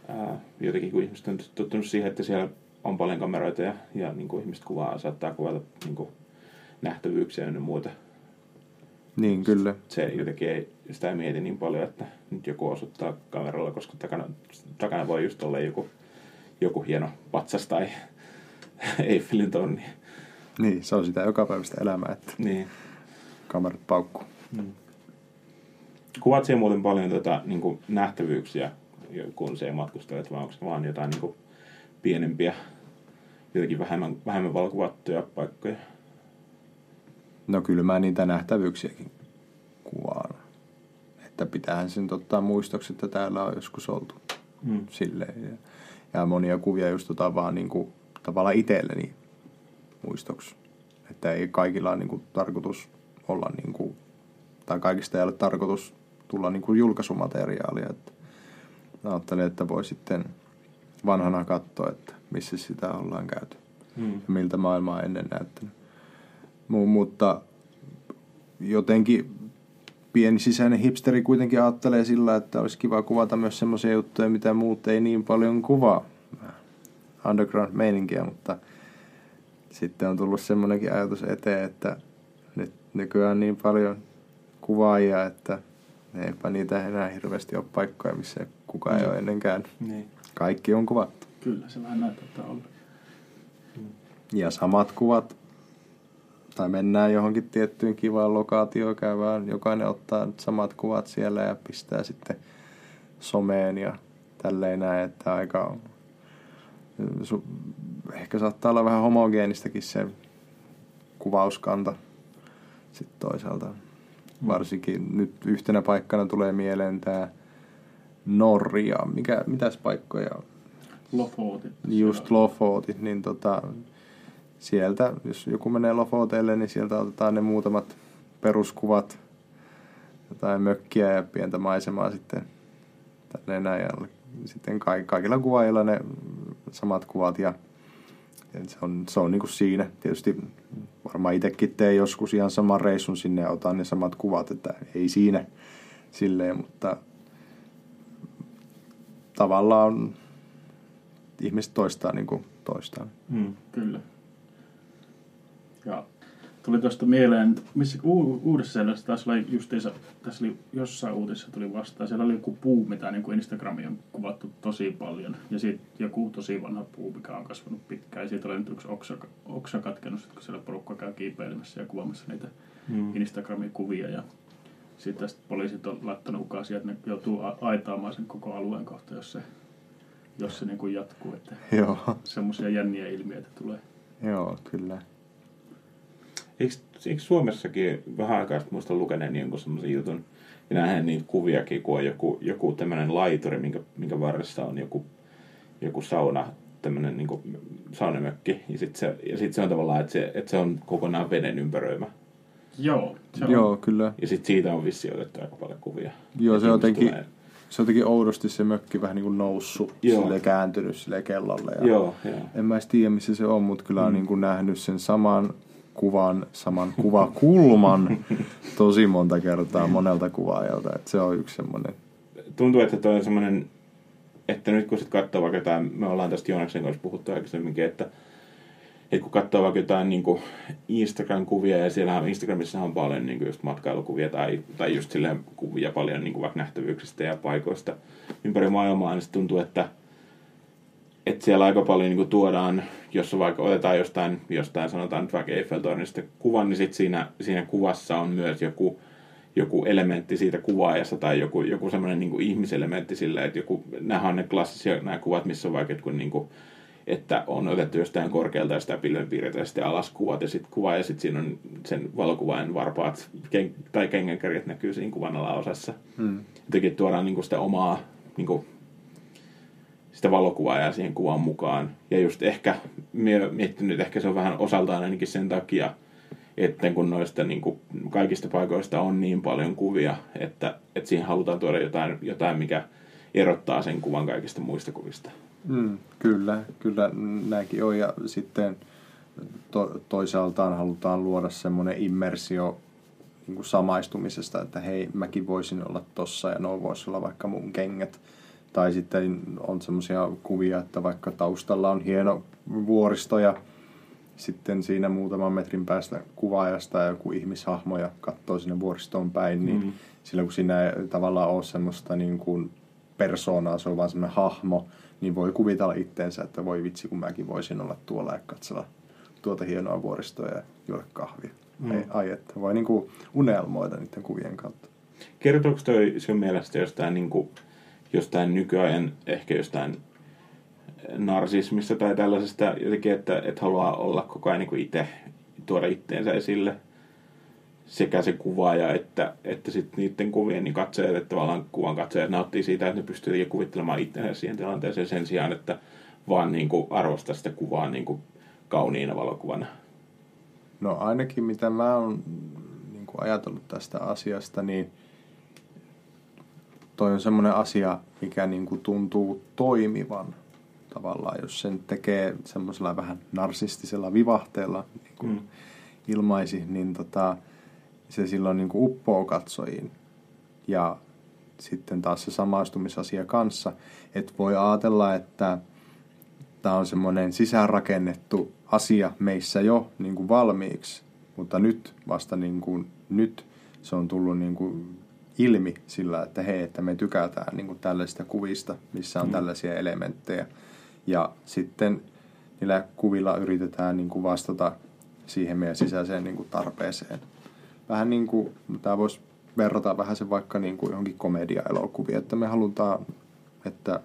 Ää, jotenkin kun ihmiset on tottunut siihen, että siellä on paljon kameroita ja, ja niin kuin ihmiset kuvaa, saattaa kuvata niin kuin nähtävyyksiä ja muuta. Niin, kyllä. Se jotenkin ei, sitä ei mieti niin paljon, että nyt joku osoittaa kameralla, koska takana, takana voi just olla joku, joku hieno patsas tai Eiffelin torni. Niin, se on sitä jokapäiväistä elämää, että Niin. kamerat paukkuu. Kuvaat siellä muuten paljon tota, niin nähtävyyksiä, kun se matkustelet, vai onko vaan jotain niin kuin pienempiä, jotenkin vähemmän, vähemmän valokuvattuja paikkoja? No kyllä mä niitä nähtävyyksiäkin kuvaan. Että pitäähän sen ottaa muistoksi, että täällä on joskus oltu Mm. silleen. Ja, ja monia kuvia just tota vaan niinku, tavallaan itselleni muistoksi. Että ei kaikilla ole niinku tarkoitus olla niinku, tai kaikista ei ole tarkoitus tulla niinku julkaisumateriaalia. Että ajattelin, että voi sitten vanhana katsoa, että missä sitä ollaan käyty Mm. ja miltä maailma on ennen näyttänyt. Mu- mutta jotenkin pieni sisäinen hipsteri kuitenkin ajattelee sillä, että olisi kiva kuvata myös semmoisia juttuja, mitä muut ei niin paljon kuvaa. Underground-meininkiä, mutta sitten on tullut semmoinenkin ajatus eteen, että nyt nykyään on niin paljon kuvaajia, että eipä niitä enää hirveästi ole paikkoja, missä kukaan ei ole ennen käynyt. Niin. Kaikki on kuvattu. Kyllä, se vähän näyttää olla. Ja samat kuvat, tai mennään johonkin tiettyyn kivaan lokaatioon, käydään, jokainen ottaa samat kuvat siellä ja pistää sitten someen ja tälleen näin, että aika su, ehkä saattaa olla vähän homogeenistakin se kuvauskanta sitten toisaalta. Varsinkin nyt yhtenä paikkana tulee mieleen tämä Norja. Mikä, mitäs paikkoja on? Lofotit. just Lofotit, niin tota, sieltä, jos joku menee Lofotelle, niin sieltä otetaan ne muutamat peruskuvat, jotain mökkiä ja pientä maisemaa sitten tälleen näin. Sitten ka- kaikilla kuvaajilla ne samat kuvat ja ja se on, se on niinku siinä. Tietysti varmaan itsekin teen joskus ihan saman reissun sinne ja otan ne samat kuvat, että ei siinä silleen, mutta tavallaan ihmiset toistaa niin kuin toistaan. Mm. Kyllä. Ja tuli tuosta mieleen, missä u- uudessa sellaisessa taas oli justiinsa, tässä oli jossain uutisessa tuli vastaan, siellä oli joku puu, mitä niin kuin Instagramiin on kuvattu tosi paljon. Ja sitten joku tosi vanha puu, mikä on kasvanut pitkään. Ja siitä oli nyt yksi oksa, oksa katkenut, sit kun siellä porukka käy kiipeilemässä ja kuvaamassa niitä Mm. Instagramin kuvia. Ja sitten tästä poliisit on laittanut ukasia, että ne joutuu a- aitaamaan sen koko alueen kohta, jos se, jos se niin kuin jatkuu. Että Joo, semmoisia jänniä ilmiöitä tulee. joo, kyllä. Eikö, eikö Suomessakin vähän aikaa sitten muista lukeneeni jonkun semmoisen jutun, ja nähdään niitä kuviakin, kun on joku, joku tämmöinen laituri, minkä, minkä varressa on joku, joku sauna, tämmöinen niin saunamökki, ja sitten se, ja sit se on tavallaan, että se, että se on kokonaan veden ympäröimä. Joo, se on. Joo, kyllä. Ja sitten siitä on vissiin otettu aika paljon kuvia. Joo, se on jotenkin, tulee- se on jotenkin oudosti se mökki vähän niin kuin noussut, Joo. silleen kääntynyt sille kellolle. Ja Joo, joo. En mä edes tiedä, missä se on, mutta kyllä on Mm. niin kuin nähnyt sen saman kuvan, saman kuvakulman tosi monta kertaa monelta kuvaajalta. Et se on yksi semmoinen. tuntuu, että toi on semmoinen, että nyt kun sit katsoo vaikka jotain, me ollaan tästä Joonaksen kanssa puhuttu aikaisemminkin, että, että kun katsoo vaikka jotain niin Instagram-kuvia, ja siellä Instagramissa on paljon niin just matkailukuvia tai, tai just silleen kuvia paljon niin vaikka nähtävyyksistä ja paikoista ympäri maailmaa, niin tuntuu, että, että siellä aika paljon niin tuodaan, jos vaikka otetaan jostain, jostain sanotaan nyt vaikka Eiffeltornista kuvan, niin sit siinä, siinä kuvassa on myös joku, joku elementti siitä kuvaajasta tai joku, joku semmoinen niin ihmiselementti sillä, että joku, nämä on ne klassisia nämä kuvat, missä on vaikka jotkut niin kuin, että on otettu jostain korkealta ja sitä pilvenpiirrettä ja sitten alas kuvat ja sitten kuva ja sitten siinä on sen valokuvaajan varpaat ken, tai kengänkärjet näkyy siinä kuvan alaosassa. Hmm. Jotenkin tuodaan niin kuin sitä omaa niin kuin, sitä valokuvaajaa siihen kuvan mukaan. Ja just ehkä, mie- miettinyt, ehkä se on vähän osaltaan ainakin sen takia, että kun noista niin kuin, kaikista paikoista on niin paljon kuvia, että, että siihen halutaan tuoda jotain, jotain, mikä erottaa sen kuvan kaikista muista kuvista. Mm, kyllä, kyllä nämäkin on. Ja sitten to, toisaaltaan halutaan luoda semmoinen immersio niin kuin samaistumisesta, että hei, mäkin voisin olla tossa ja nuo voisi olla vaikka mun kengät. Tai sitten on semmoisia kuvia, että vaikka taustalla on hieno vuoristo ja sitten siinä muutaman metrin päästä kuvaajasta ja joku ihmishahmo ja katsoo sinne vuoristoon päin, niin mm-hmm. silloin kun siinä ei tavallaan ole semmoista niin kuin persoonaa, se on vaan semmoinen hahmo, niin voi kuvitella itteensä, että voi vitsi, kun mäkin voisin olla tuolla ja katsella tuota hienoa vuoristoa ja juoda kahvia. Mm. Ei, ai, että voi niin kuin unelmoida niiden kuvien kautta. Kertooko toi sinun mielestä jostain, niin kuin, jostain nykyajan, ehkä jostain narsismista tai tällaisesta jotenkin, että, että haluaa olla koko ajan niin itse, tuoda itteensä esille sekä se kuvaaja että, että sitten niiden kuvien niin katsojat, että tavallaan kuvan katsojat nauttii siitä, että ne pystyy kuvittelemaan itsensä siihen tilanteeseen sen sijaan, että vaan niin kuin arvostaa sitä kuvaa niin kuin kauniina valokuvana. No ainakin mitä mä oon niin ajatellut tästä asiasta, niin toi on semmoinen asia, mikä niin kuin tuntuu toimivan tavallaan, jos sen tekee semmoisella vähän narsistisella vivahteella, niin kuin mm. ilmaisi, niin tota, se silloin niin kuin uppoo katsojiin. Ja sitten taas se samaistumisasia kanssa, että voi ajatella, että tämä on semmoinen sisäänrakennettu asia meissä jo niin kuin valmiiksi, mutta nyt vasta niin kuin, nyt se on tullut niin kuin ilmi sillä, että hei, että me tykätään niin kuin tällaisista kuvista, missä on mm. tällaisia elementtejä. Ja sitten niillä kuvilla yritetään niin kuin vastata siihen meidän sisäiseen niin kuin tarpeeseen. Vähän niin kuin, tämä voisi verrata vähän se vaikka niin kuin johonkin komedia-elokuviin, että me halutaan, että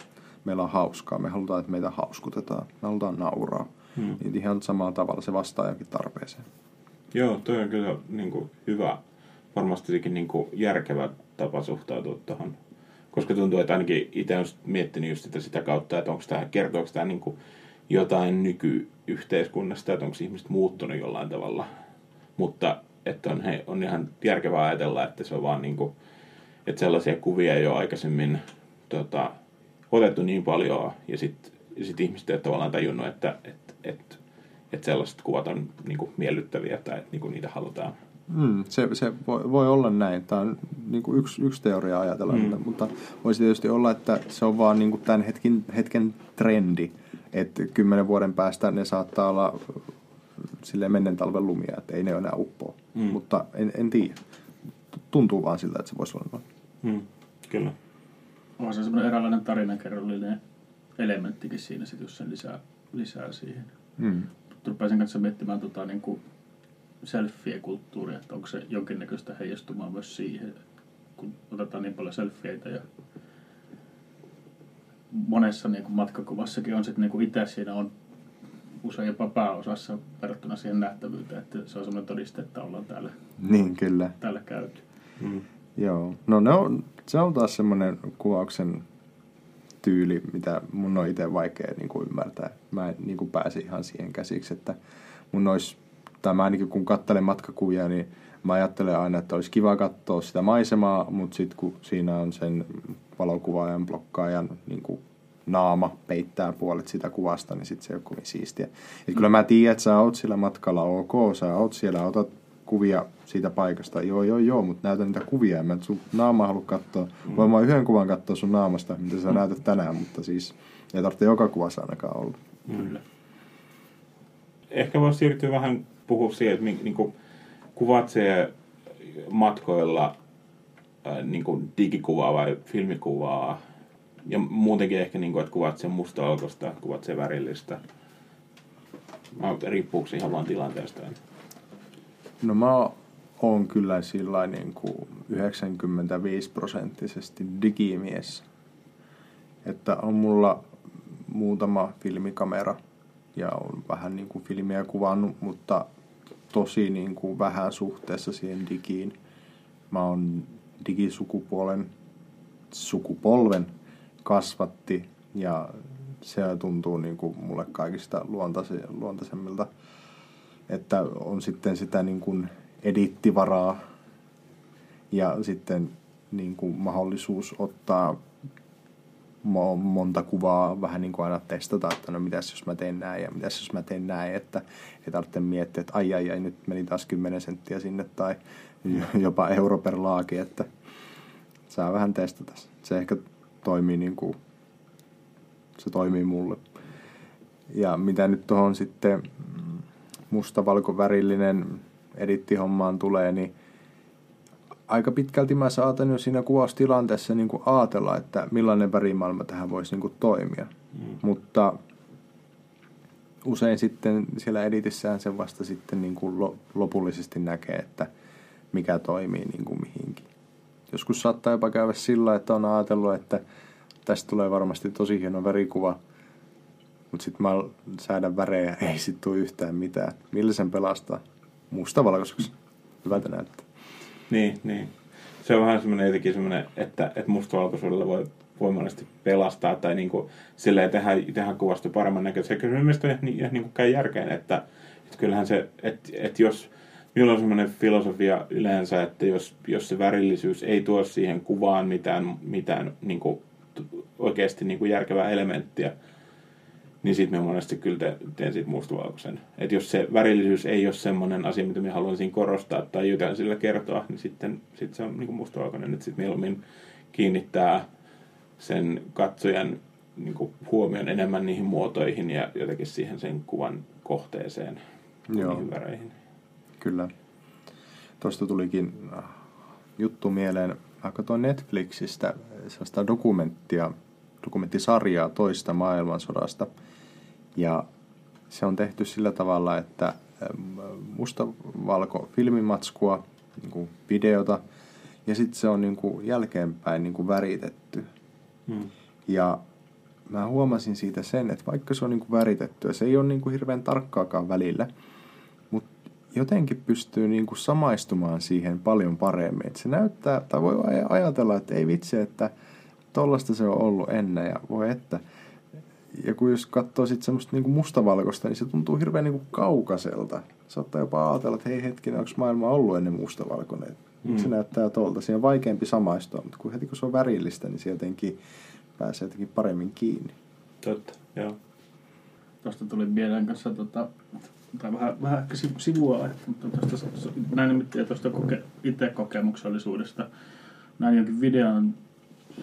meillä on hauskaa, me halutaan, että meitä hauskutetaan, me halutaan nauraa. Hmm. Niin ihan samalla tavalla se vastaa johonkin tarpeeseen. Joo, toi on kyllä niin kuin, hyvä, varmasti niin kuin, järkevä tapa suhtautua tuohon. Koska tuntuu, että ainakin itse olen miettinyt just sitä, sitä kautta, että onko tämä, kertooko tämä niin kuin, jotain nykyyhteiskunnasta, että onko ihmiset muuttunut jollain tavalla. Mutta että on, he, on ihan järkevää ajatella, että se on vaan niin kuin, että sellaisia kuvia ei ole aikaisemmin tota, otettu niin paljon ja sitten sit ihmiset eivät tavallaan tajunnut, että et, et, et sellaiset kuvat on niin kuin, miellyttäviä tai että niin kuin, niitä halutaan. Mm, se se voi, voi olla näin. Tämä on niin kuin yksi, yksi teoria ajatella, mm. mutta voisi tietysti olla, että se on vaan niin kuin tämän hetken, hetken trendi. Että kymmenen vuoden päästä ne saattaa olla sille menneen talven lumia, että ei ne enää uppoa. Mm. Mutta en, en tiedä. Tuntuu vaan siltä, että se voisi olla noin. Mm. Kyllä. On se semmoinen eräänlainen tarinankerrollinen elementtikin siinä, sit, jos sen lisää, lisää siihen. Mm. Rupesin kanssa miettimään tota, niin kuin selfie-kulttuuria, että onko se jonkinnäköistä heijastumaa myös siihen, kun otetaan niin paljon selfieitä ja monessa niin kuin matkakuvassakin on sitten niin itse siinä on usein jopa pääosassa verrattuna siihen nähtävyyteen, että se on semmoinen todiste, että ollaan täällä, niin, kyllä. täällä käyty. Mm. Joo, no ne on, se on taas semmoinen kuvauksen tyyli, mitä mun on itse vaikea niin kuin ymmärtää. Mä en niin kuin pääse ihan siihen käsiksi, että mun olisi, tai mä ainakin kun katselen matkakuvia, niin mä ajattelen aina, että olisi kiva katsoa sitä maisemaa, mutta sitten kun siinä on sen valokuvaajan, blokkaajan niin kuin naama peittää puolet sitä kuvasta, niin sitten se ei ole kovin siistiä. Et kyllä mä tiedän, että sä oot sillä matkalla ok, sä oot siellä, otat kuvia siitä paikasta. Joo, joo, joo, mutta näytä niitä kuvia. Mä sun naamaa halua katsoa. Mm. Voin mä yhden kuvan katsoa sun naamasta, mitä sä mm. näytät tänään, mutta siis ei tarvitse joka kuvassa ainakaan olla. Mm. Kyllä. Ehkä voisi siirtyä vähän puhua siihen, että niin kuin kuvat se matkoilla äh, niin kuin digikuvaa vai filmikuvaa ja muutenkin ehkä, niin kuin, että kuvat sen musta-alkosta, kuvat sen värillistä. Mä, riippuuko se ihan vaan tilanteesta? No mä oon kyllä sillä niin kuin 95 prosenttisesti digimies. Että on mulla muutama filmikamera ja on vähän niin kuin filmiä kuvannut, mutta tosi niin kuin vähän suhteessa siihen digiin. Mä oon digisukupuolen sukupolven kasvatti ja se tuntuu niin kuin mulle kaikista luontaisemmilta, että on sitten sitä niin kuin edittivaraa ja sitten niin kuin mahdollisuus ottaa monta kuvaa vähän niin kuin aina testata, että no mitäs jos mä teen näin ja mitäs jos mä teen näin, että ei tarvitse miettiä, että ai ai ai nyt meni taas 10 senttiä sinne tai jopa euro per laaki, että saa vähän testata. Se ehkä toimii niin kuin, se toimii mulle. Ja mitä nyt tuohon sitten mustavalkovärillinen edittihommaan tulee, niin aika pitkälti mä saatan jo siinä kuvaustilanteessa niin kuin ajatella, että millainen värimaailma tähän voisi niin kuin toimia. Mm. Mutta usein sitten siellä editissään se vasta sitten niin kuin lopullisesti näkee, että mikä toimii niin kuin mihinkin. Joskus saattaa jopa käydä sillä, että on ajatellut, että tästä tulee varmasti tosi hieno värikuva, mutta sitten mä säädän värejä, ei sit tule yhtään mitään. Millä sen pelastaa? Mustavalkoiseksi. Hyvältä näyttää. Niin, niin. Se on vähän semmoinen jotenkin semmoinen, että, että mustavalkoisuudella voi, voi monesti pelastaa tai niin kuin, silleen tehdä, tehdä kuvasta paremman näköisen. Kyllä mielestäni niin, niin kuin käy järkeen, että, että kyllähän se, että, että jos Minulla on semmoinen filosofia yleensä, että jos, jos se värillisyys ei tuo siihen kuvaan mitään, mitään niin kuin, oikeasti niin kuin järkevää elementtiä, niin sitten me monesti kyllä teen, teen siitä mustavalkoisen. Että jos se värillisyys ei ole semmoinen asia, mitä me haluaisin korostaa tai jotain sillä kertoa, niin sitten sit se on niin mustavalkoinen. Että sitten mieluummin kiinnittää sen katsojan niin kuin huomion enemmän niihin muotoihin ja jotenkin siihen sen kuvan kohteeseen, Joo. niihin väreihin. Kyllä. Tuosta tulikin äh, juttu mieleen. Mä katsoin Netflixistä sellaista dokumenttia, dokumenttisarjaa toista maailmansodasta. Ja se on tehty sillä tavalla, että ähm, musta-valko filmimatskua, niin kuin videota, ja sitten se on niin kuin jälkeenpäin niin kuin väritetty. Hmm. Ja mä huomasin siitä sen, että vaikka se on niin kuin väritetty, ja se ei ole niin kuin hirveän tarkkaakaan välillä, jotenkin pystyy niin kuin samaistumaan siihen paljon paremmin. Et se näyttää, tai voi ajatella, että ei vitsi, että tollasta se on ollut ennen ja voi että. Ja kun jos katsoo sitten semmoista niin kuin mustavalkoista, niin se tuntuu hirveän niin kuin kaukaiselta. Saattaa jopa ajatella, että hei hetkinen, onko maailma ollut ennen mustavalkoinen. Mm. Se näyttää tuolta. Siinä on vaikeampi samaistua, mutta kun heti kun se on värillistä, niin se jotenkin pääsee jotenkin paremmin kiinni. Totta, joo. Tuosta tuli mieleen kanssa tota, tai vähän, vähän ehkä sivua, mutta tuosta, näin nimittäin tuosta koke, itse kokemuksellisuudesta. Näin jonkin videon,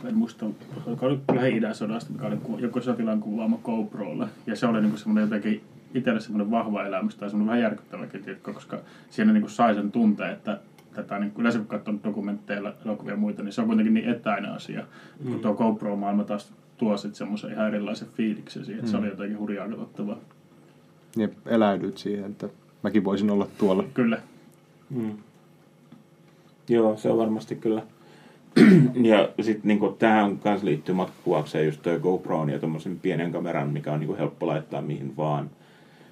en muista, joka oli Lähi-idän-sodasta, mikä oli joku sotilaan kuvaama GoProlle. Ja se oli niinku semmoinen jotenkin itselle semmoinen vahva elämys tai semmoinen vähän järkyttäväkin, tietkö, koska siinä niinku sai sen tunteen, että tätä, niin yleensä kun katsoo dokumentteja, elokuvia ja muita, niin se on kuitenkin niin etäinen asia. Mm. Kun tuo GoPro-maailma taas tuo sitten semmoisen ihan erilaisen fiiliksen siihen, että mm. se oli jotenkin hurjaa katsottavaa ja eläydyt siihen, että mäkin voisin olla tuolla. Kyllä. Mm. Joo, se on varmasti kyllä. ja sitten niinku, tähän kanssa liittyy matkakuvaukseen just tuo GoPro ja tuommoisen pienen kameran, mikä on niinku, helppo laittaa mihin vaan.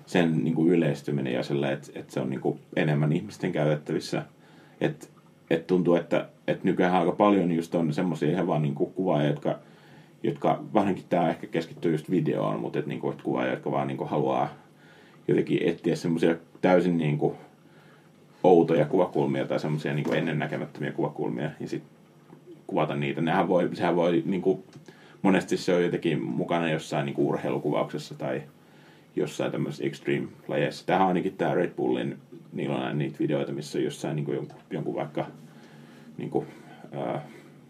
Sen niinku, yleistyminen ja sillä, että et se on niinku, enemmän ihmisten käytettävissä. Että et tuntuu, että et nykyään aika paljon just on semmoisia ihan vaan niinku, kuvaajia, jotka, jotka vähänkin tämä ehkä keskittyy just videoon, mutta et, niinku, et kuvaajia, jotka vaan niinku, haluaa jotenkin etsiä semmoisia täysin niin kuin outoja kuvakulmia tai semmoisia niin ennennäkemättömiä kuvakulmia ja sitten kuvata niitä. Nehän voi, sehän voi niin kuin, monesti se on jotenkin mukana jossain niin kuin urheilukuvauksessa tai jossain tämmöisessä extreme-lajeissa. Tähän ainakin tämä Red Bullin, niillä on niitä videoita, missä jossain niin kuin jonkun, jonkun vaikka niin kuin, ää,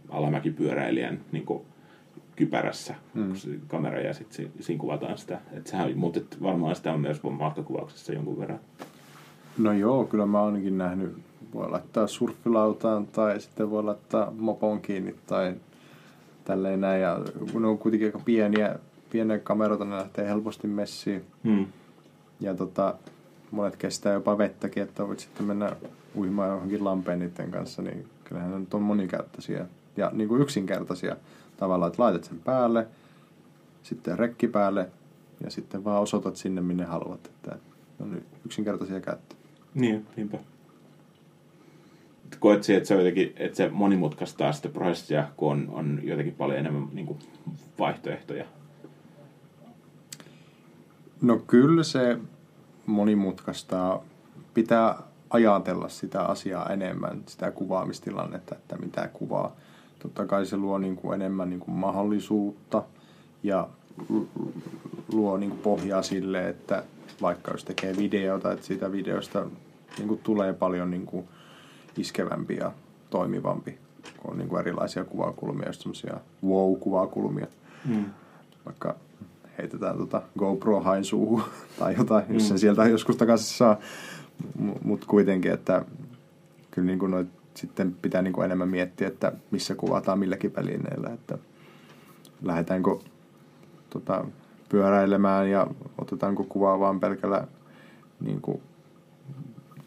alamäkipyöräilijän niin kuin, kypärässä mm. kamera ja sitten siinä kuvataan sitä. Et sehän, mutta varmaan sitä on myös matkakuvauksessa jonkun verran. No joo, kyllä mä oon ainakin nähnyt. Voi laittaa surffilautaan tai sitten voi laittaa mopon kiinni tai tälleen näin. Ja kun ne on kuitenkin aika pieniä, pieniä kameroita, ne lähtee helposti messiin. Mm. Ja tota, monet kestää jopa vettäkin, että voit sitten mennä uimaan johonkin lampeen niiden kanssa, niin kyllähän ne on monikäyttöisiä ja niin kuin yksinkertaisia tavallaan, että laitat sen päälle, sitten rekki päälle ja sitten vaan osoitat sinne, minne haluat. Että on yksinkertaisia käyttöjä. Niin, niinpä. Koet että se, on jotenkin, että se monimutkaistaa sitä prosessia, kun on, on jotenkin paljon enemmän niin kuin vaihtoehtoja? No kyllä se monimutkaistaa. Pitää ajatella sitä asiaa enemmän, sitä kuvaamistilannetta, että mitä kuvaa totta kai se luo niin kuin enemmän niin kuin mahdollisuutta ja luo niin kuin pohjaa sille, että vaikka jos tekee videota, että siitä videosta niin kuin tulee paljon niin kuin iskevämpi ja toimivampi, kun on niin kuin erilaisia kuvakulmia, just semmoisia wow-kuvakulmia. Hmm. Vaikka heitetään tota GoPro hain suuhun tai jotain, jos sen mm. sieltä joskus takaisin saa. Mutta kuitenkin, että kyllä niin kuin noit sitten pitää niin kuin enemmän miettiä, että missä kuvataan milläkin välineellä, että lähdetäänkö tota, pyöräilemään ja otetaanko kuvaa vaan pelkällä niin kuin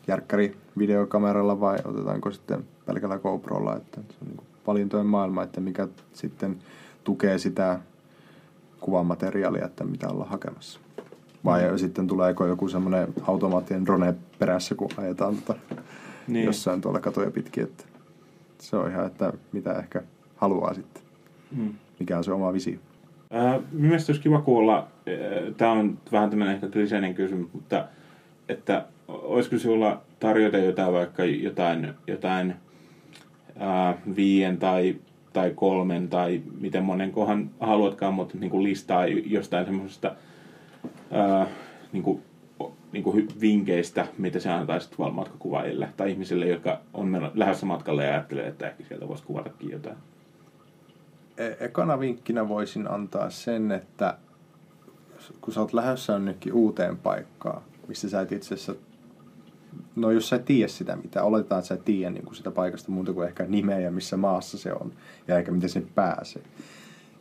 järkkäri videokameralla vai otetaanko sitten pelkällä GoProlla, että se on niin valintojen maailma, että mikä sitten tukee sitä kuvamateriaalia, että mitä ollaan hakemassa. Vai mm. sitten tuleeko joku semmoinen automaattinen drone perässä, kun ajetaan tota niin. jossain tuolla katoja pitkin. Että se on ihan, että mitä ehkä haluaa sitten. Mm. Mikä on se oma visio. Äh, mielestäni olisi kiva kuulla, tämä on vähän tämmöinen ehkä kliseinen kysymys, mutta että olisiko sinulla tarjota jotain vaikka jotain, jotain äh, viien tai, tai kolmen tai miten monen kohan haluatkaan, mutta niin kuin listaa jostain semmoisesta niin kuin, niin kuin vinkkeistä, mitä sä antaisit matkakuvaajille tai ihmisille, jotka on lähdössä matkalle ja ajattelee, että ehkä sieltä voisi kuvatakin jotain? E- ekana vinkkinä voisin antaa sen, että kun sä oot lähdössä jonnekin uuteen paikkaan, missä sä et itse asiassa no jos sä et tiedä sitä, mitä oletetaan, että sä et tiedä niin sitä paikasta muuta kuin ehkä nimeä ja missä maassa se on ja eikä miten sen pääsee,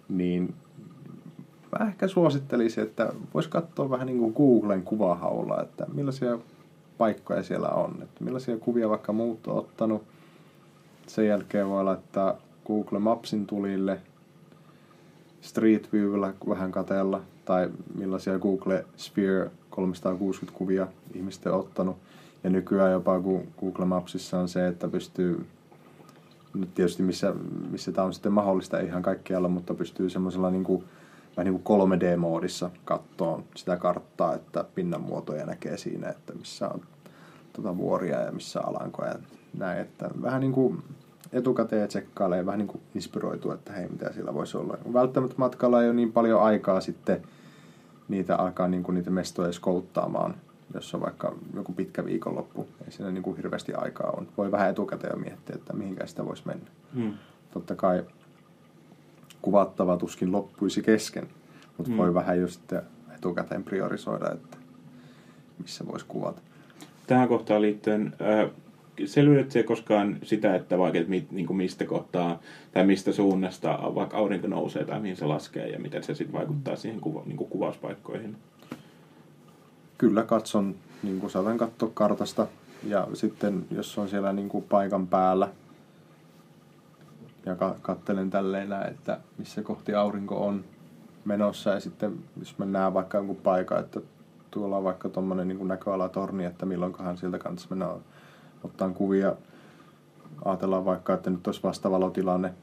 niin mä ehkä suosittelisin, että voisi katsoa vähän niin kuin Googlen kuvahaulla, että millaisia paikkoja siellä on, että millaisia kuvia vaikka muut on ottanut. Sen jälkeen voi laittaa Google Mapsin tulille, Street Viewllä vähän katella, tai millaisia Google Sphere 360 kuvia ihmiset on ottanut. Ja nykyään jopa Google Mapsissa on se, että pystyy, nyt tietysti missä, missä tämä on sitten mahdollista, ihan kaikkialla, mutta pystyy semmoisella niin kuin, vähän niin kuin 3D-moodissa katsoa sitä karttaa, että pinnan muotoja näkee siinä, että missä on tuota vuoria ja missä alankoja ja näin. Että vähän niin kuin etukäteen tsekkailee vähän niin kuin inspiroituu, että hei, mitä siellä voisi olla. Välttämättä matkalla ei ole niin paljon aikaa sitten niitä alkaa niin kuin niitä mestoja skouttaamaan, jos on vaikka joku pitkä viikonloppu. Ei siinä niin kuin hirveästi aikaa on. Voi vähän etukäteen jo miettiä, että mihinkä sitä voisi mennä. Hmm. Totta kai kuvattava tuskin loppuisi kesken, mutta hmm. voi vähän jo sitten etukäteen priorisoida, että missä voisi kuvata. Tähän kohtaan liittyen, äh, selvitätkö se koskaan sitä, että vaikka että mit, niin kuin mistä kohtaa tai mistä suunnasta vaikka aurinko nousee tai mihin se laskee ja miten se sitten vaikuttaa siihen kuva, niin kuin kuvauspaikkoihin? Kyllä katson, niin kuin saatan katsoa kartasta ja sitten jos on siellä niin kuin paikan päällä ja ka- kattelen tälleen että missä kohti aurinko on menossa ja sitten jos mä näen vaikka jonkun paikan, että tuolla on vaikka tuommoinen niin näköalatorni, että milloinkohan sieltä kanssa mennä ottaa kuvia. Ajatellaan vaikka, että nyt olisi vastavalotilanne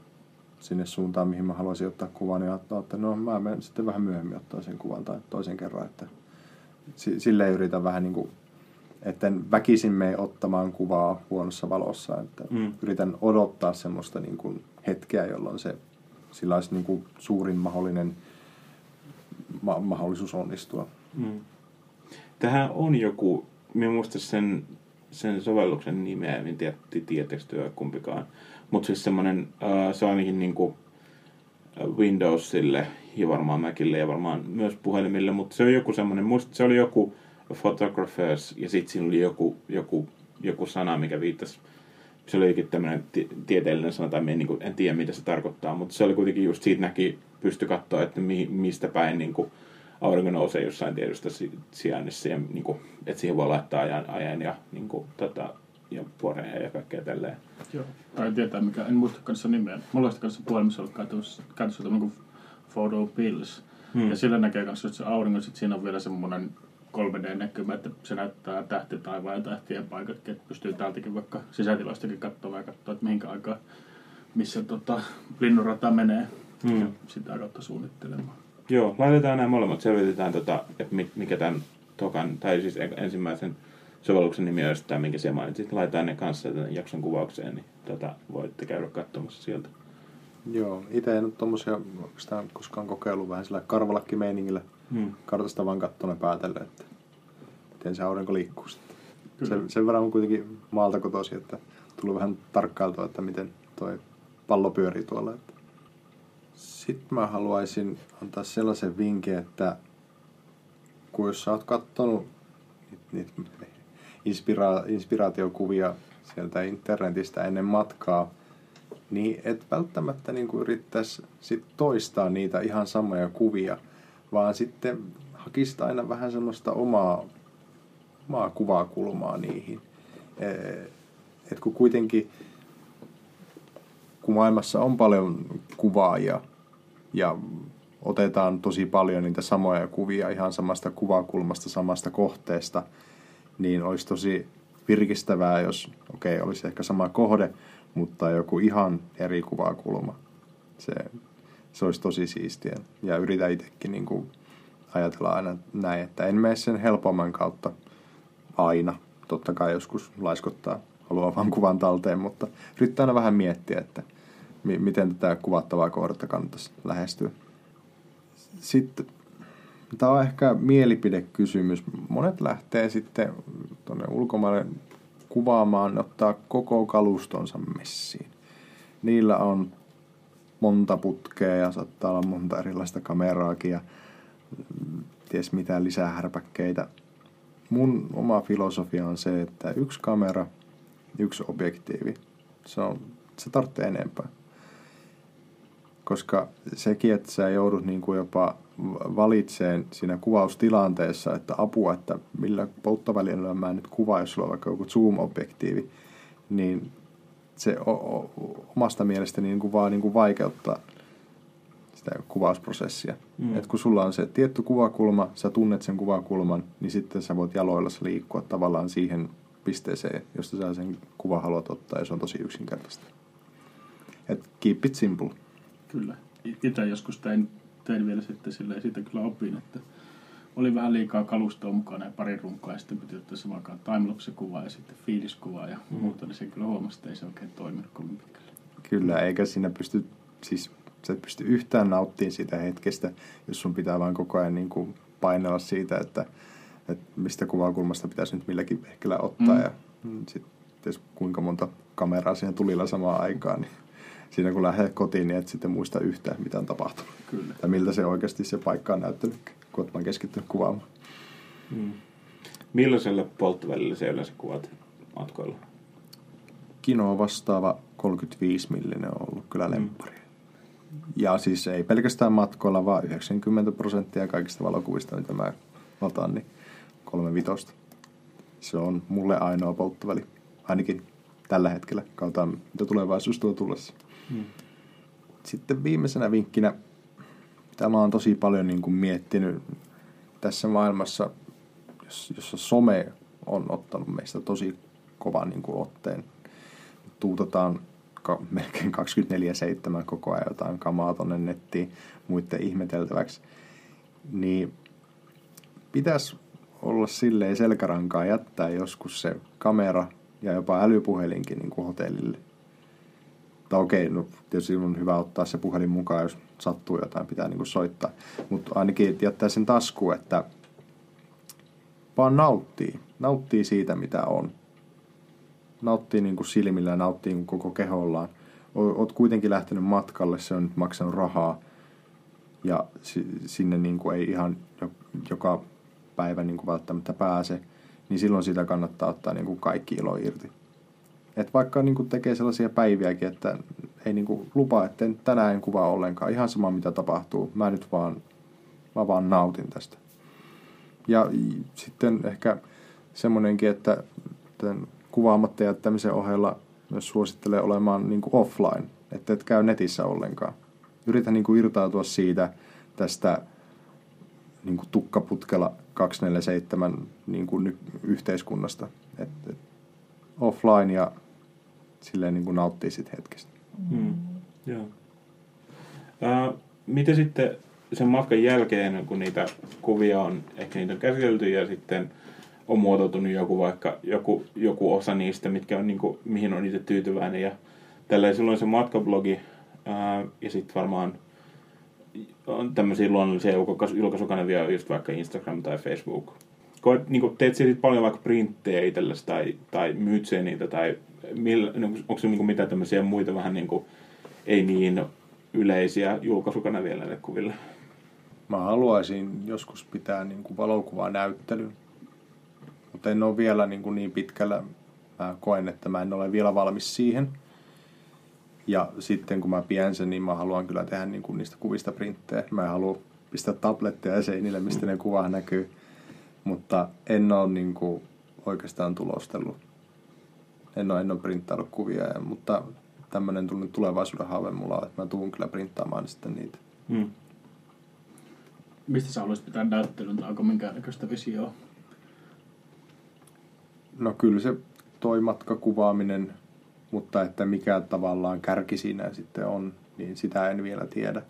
sinne suuntaan, mihin mä haluaisin ottaa kuvan, niin ajattelin, että no mä menen sitten vähän myöhemmin ottaa sen kuvan tai toisen kerran, että sille yritän vähän niin kuin, että en väkisin mene ottamaan kuvaa huonossa valossa, että mm. yritän odottaa semmoista niin kuin hetkeä, jolloin se, sillä olisi niin kuin suurin mahdollinen ma- mahdollisuus onnistua. Mm. Tähän on joku, minä muista sen sen sovelluksen nimeä, en tiedä tieteekö kumpikaan. Mutta siis semmoinen, uh, se on ainakin niinku Windowsille ja varmaan Macille ja varmaan myös puhelimille, mutta se on joku semmoinen, se oli joku Photographers ja sitten siinä oli joku, joku, joku sana, mikä viittasi se oli jokin tämmöinen tieteellinen sana, tai en, niin kuin, en tiedä mitä se tarkoittaa, mutta se oli kuitenkin just siitä näki, pysty katsoa, että mi, mistä päin niin kuin, aurinko nousee jossain tietystä sijainnissa ja niin kuin, että siihen voi laittaa ajan, ajan ja, niin kuin, tota, ja vuoroja ja kaikkea tälleen. Joo, tai tietää mikä, en muista kanssa nimeä. Mulla olisi kanssa puhelimessa ollut käytössä tämmöinen kuin Photo Pills. Hmm. Ja sillä näkee kanssa, että se aurinko, sit siinä on vielä semmoinen 3D-näkymä, että se näyttää tähti taivaan ja tähtien paikat, että pystyy täältäkin vaikka sisätiloistakin katsomaan ja katsoa, että mihinkä aikaa, missä tota, linnunrata menee. Hmm. Ja sitä kautta suunnittelemaan. Joo, laitetaan nämä molemmat, selvitetään, tota, että mikä tämän tokan, tai siis ensimmäisen sovelluksen nimi on tämä, minkä se mainitsit. Laitetaan ne kanssa tämän jakson kuvaukseen, niin tota, voitte käydä katsomassa sieltä. Joo, itse en ole tuommoisia oikeastaan koskaan kokeillut vähän sillä karvalakki-meiningillä. Hmm. Kartasta vaan kattona päätellä, että miten se aurinko liikkuu sitten. Kyllä. Sen, sen verran on kuitenkin maalta kotoisin, että tuli vähän tarkkailtua, että miten toi pallo pyörii tuolla. Että. Sitten mä haluaisin antaa sellaisen vinkin, että kun jos sä oot kattonut niitä inspira- inspiraatiokuvia sieltä internetistä ennen matkaa, niin et välttämättä niin kuin yrittäisi sit toistaa niitä ihan samoja kuvia, vaan sitten hakisit aina vähän semmoista omaa, omaa kuvakulmaa niihin. Eh, Et kun kuitenkin, kun maailmassa on paljon kuvaajia ja otetaan tosi paljon niitä samoja kuvia ihan samasta kuvakulmasta, samasta kohteesta, niin olisi tosi virkistävää, jos, okei, okay, olisi ehkä sama kohde, mutta joku ihan eri kuvakulma. Se, se olisi tosi siistiä. Ja yritän itsekin niin kuin ajatella aina näin, että en mene sen helpomman kautta aina. Totta kai joskus laiskottaa, haluaa vaan kuvan talteen, mutta yrittää aina vähän miettiä, että mi- miten tätä kuvattavaa kohdetta kannattaisi lähestyä. Sitten Tämä on ehkä mielipidekysymys. Monet lähtee sitten tuonne ulkomaille kuvaamaan, ottaa koko kalustonsa messiin. Niillä on monta putkea ja saattaa olla monta erilaista kameraakin ja ties mitä lisää härpäkkeitä. Mun oma filosofia on se, että yksi kamera, yksi objektiivi. Se, on, se tarvitsee enempää. Koska sekin, että sä joudut niin kuin jopa valitseen siinä kuvaustilanteessa, että apua, että millä polttovälineellä mä nyt kuvaan, jos sulla on vaikka joku zoom-objektiivi, niin se o- o- omasta mielestäni niin kuin vaan niin kuin vaikeuttaa sitä kuvausprosessia. Mm. Et kun sulla on se tietty kuvakulma, sä tunnet sen kuvakulman, niin sitten sä voit jaloilla liikkua tavallaan siihen pisteeseen, josta sä sen kuvan haluat ottaa, ja se on tosi yksinkertaista. Et keep it simple. Kyllä. Itse joskus tein, tein vielä sitten silleen, siitä kyllä opin, että oli vähän liikaa kalustoa mukana ja pari runkoa ja sitten piti ottaa samaan aikaan timelapse-kuva ja sitten fiiliskuva ja Mm. muuta, niin sen kyllä huomasi, että ei se oikein toiminut kovin pitkälle. Kyllä, eikä siinä pysty, siis sä et pysty yhtään nauttimaan siitä hetkestä, jos sun pitää vaan koko ajan niin kuin painella siitä, että, että mistä kuvakulmasta pitäisi nyt milläkin vehkellä ottaa. Mm. Mm. Ja sitten jos kuinka monta kameraa siihen tulilla samaan aikaan, niin siinä kun lähdet kotiin, niin et sitten muista yhtään, mitä on tapahtunut. Kyllä. Tai miltä se oikeasti se paikka on näyttänyt, kun vaan keskittynyt kuvaamaan. Mm. Millaiselle polttovälille se yleensä kuvat matkoilla? Kinoa vastaava 35 millinen on ollut kyllä lemppari. Ja siis ei pelkästään matkoilla, vaan 90 prosenttia kaikista valokuvista, mitä mä otan, niin kolme vitosta. Se on mulle ainoa polttoväli, ainakin tällä hetkellä. Katsotaan, mitä tulevaisuus tuo tullessa. Mm. Sitten viimeisenä vinkkinä, mitä mä oon tosi paljon niin kuin miettinyt tässä maailmassa, jossa some on ottanut meistä tosi kovan niin kuin otteen. Tuutetaan melkein 24-7 koko ajan jotain kamaa tonne nettiin muiden ihmeteltäväksi. Niin pitäisi olla silleen selkärankaa jättää joskus se kamera ja jopa älypuhelinkin niin kuin hotellille. Tai okei, no tietysti on hyvä ottaa se puhelin mukaan, jos sattuu jotain, pitää niin kuin soittaa. Mutta ainakin jättää sen taskuun, että vaan nauttii. Nauttii siitä, mitä on. Nauttii niin kuin silmillä nauttii niin kuin koko kehollaan. Oot kuitenkin lähtenyt matkalle, se on nyt maksanut rahaa. Ja si- sinne niin kuin ei ihan jo- joka päivä niin kuin välttämättä pääse. Niin silloin sitä kannattaa ottaa niin kuin kaikki ilo irti. Et vaikka niin kuin tekee sellaisia päiviäkin, että ei niin kuin lupaa, että tänään en kuvaa ollenkaan. Ihan sama mitä tapahtuu. Mä nyt vaan, mä vaan nautin tästä. Ja sitten ehkä semmoinenkin, että tämän kuvaamatta jättämisen ohella myös suosittelee olemaan niin kuin offline, että et käy netissä ollenkaan. Yritä niin kuin irtautua siitä tästä niin kuin tukkaputkella 247 niin kuin yhteiskunnasta. Et, et offline ja silleen niin kuin nauttii siitä hetkestä. Mm. Joo. Ää, miten sitten sen matkan jälkeen, kun niitä kuvia on, ehkä niitä on käsitelty ja sitten on muotoutunut joku vaikka joku, joku osa niistä, mitkä on, niin kuin, mihin on itse tyytyväinen ja tälleen silloin se matkablogi Ää, ja sitten varmaan on tämmöisiä luonnollisia julkaisu- julkaisukanavia, just vaikka Instagram tai Facebook. Koet, niin kuin, teet siitä paljon vaikka printtejä itsellesi tai, tai myyt sä niitä, tai millä, niin, onko se niin kuin mitään tämmöisiä muita vähän niin kuin, ei niin yleisiä julkaisukanavia näille kuville? Mä haluaisin joskus pitää niin kuin valokuvanäyttelyn, mutta en ole vielä niin, kuin niin pitkällä. Mä koen, että mä en ole vielä valmis siihen. Ja sitten kun mä pidän sen, niin mä haluan kyllä tehdä niin kuin niistä kuvista printtejä. Mä en halua pistää tabletteja seinille, mistä ne kuva näkyy. Mutta en ole niin kuin oikeastaan tulostellut. En ole, en ole printtaillut kuvia, ja- mutta tämmöinen tulevaisuuden haave mulla on, että mä tuun kyllä printtaamaan sitten niitä. Hmm. Mistä sä haluaisit pitää näyttelyn tai onko minkäännäköistä visioa? No kyllä se toi matkakuvaaminen, mutta että mikä tavallaan kärki siinä sitten on, niin sitä en vielä tiedä.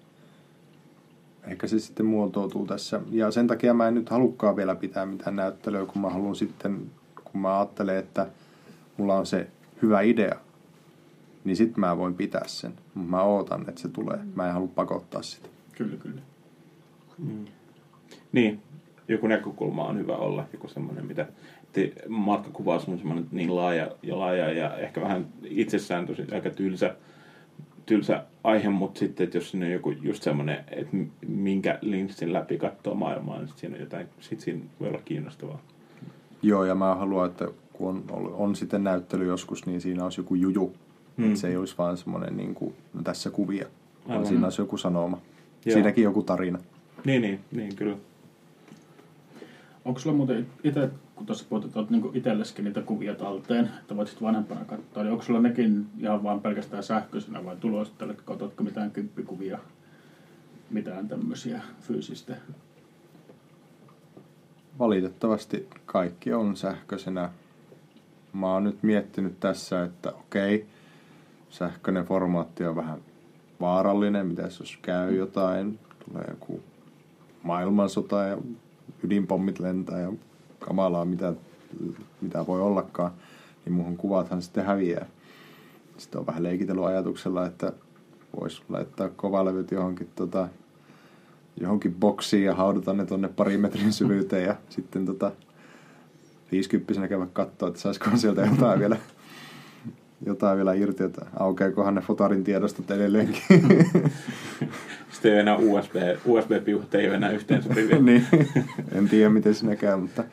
Ehkä se sitten muotoutuu tässä. Ja sen takia mä en nyt halukkaan vielä pitää mitään näyttelyä, kun mä haluan sitten, kun mä ajattelen, että mulla on se hyvä idea, niin sitten mä voin pitää sen. Mutta mä ootan, että se tulee. Mä en halua pakottaa sitä. Kyllä, kyllä. Niin, joku näkökulma on hyvä olla, joku semmoinen, mitä matkakuvaus on semmoinen niin laaja ja laaja ja ehkä vähän itsessään tosi aika tylsä, tylsä aihe, mutta sitten että jos siinä on joku just semmoinen, että minkä linssin läpi katsoo maailmaa, niin sit siinä on jotain, sit siinä voi olla kiinnostavaa. Joo, ja mä haluan, että kun on, on, on sitten näyttely joskus, niin siinä olisi joku juju. Hmm. Mm. Että se ei olisi vaan semmoinen, niin kuin, no tässä kuvia, vaan Aivan. siinä olisi joku sanoma. Joo. Siinäkin joku tarina. Niin, niin, niin kyllä. Onko sulla muuten itse, kun tuossa puhuttiin, että olet niin itselleskin niitä kuvia talteen, että voit sitten vanhempana katsoa, niin onko sulla nekin ihan vaan pelkästään sähköisenä vai tulostteletko, otatko mitään kymppikuvia, mitään tämmöisiä fyysistä? Valitettavasti kaikki on sähköisenä. Mä oon nyt miettinyt tässä, että okei, sähköinen formaatti on vähän vaarallinen. Mitä jos käy jotain, tulee joku maailmansota ja ydinpommit lentää ja kamalaa, mitä, mitä voi ollakaan, niin muuhun kuvathan sitten häviää. Sitten on vähän leikitellyt ajatuksella, että voisi laittaa kovalevyt johonkin tota, johonkin boksiin ja haudata ne tonne pari metrin syvyyteen ja sitten tota 50 käydä katsoa, että saisiko sieltä jotain vielä, jotain vielä irti, että aukeakohan ne fotarin tiedostot edelleenkin. Sitten ei enää USB, USB-piuhat ei ole enää yhteen sopivia. niin, en tiedä miten siinä käy, mutta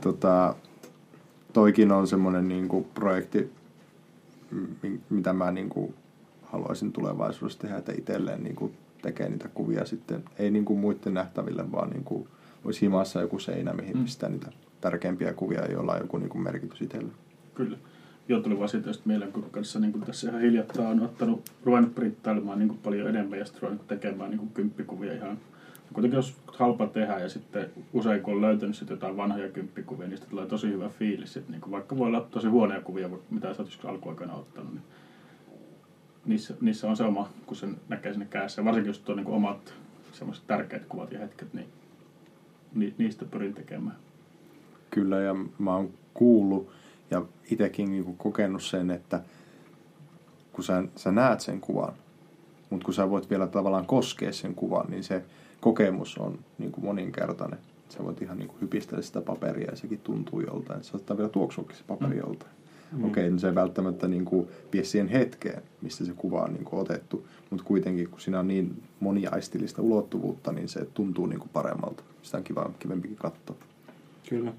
tota, toikin on semmoinen niinku projekti, mi- mitä mä niinku haluaisin tulevaisuudessa tehdä, että itselleen niinku tekee niitä kuvia sitten, ei niinku muiden nähtäville, vaan niinku olisi himassa joku seinä, mihin Mm. pistää niitä tärkeimpiä kuvia, joilla on joku niinku merkitys itselle. Kyllä. Joo, tuli vaan siitä mieleen, kun kanssa niin tässä ihan hiljattain on ottanut, ruvennut printtailemaan niin paljon enemmän ja sitten ruvennut tekemään niin kymppikuvia ihan. Kuitenkin jos halpa tehdä ja sitten usein kun on löytänyt sitten jotain vanhoja kymppikuvia, niin tulee tosi hyvä fiilis. Että niin vaikka voi olla tosi huonoja kuvia, mitä sä oot alkuaikana ottanut, niin niissä, niissä on se oma, kun sen näkee sinne kädessä. Varsinkin jos on niin omat semmoiset tärkeät kuvat ja hetket, niin ni, niistä pyrin tekemään. Kyllä, ja mä oon kuullut ja itsekin niinku kokenut sen, että kun sä, sä näet sen kuvan, mutta kun sä voit vielä tavallaan koskea sen kuvan, niin se kokemus on niinku moninkertainen. Sä voit ihan niinku hypistellä sitä paperia ja sekin tuntuu joltain. Se saattaa vielä tuoksuakin se paperi Mm. joltain. Mm. Okei, okay, no se ei välttämättä niinku vie siihen hetkeen, mistä se kuva on niinku otettu. Mutta kuitenkin, kun siinä on niin moniaistillista ulottuvuutta, niin se tuntuu niinku paremmalta. Sitä on kiva, kivempikin katsoa Kyllä.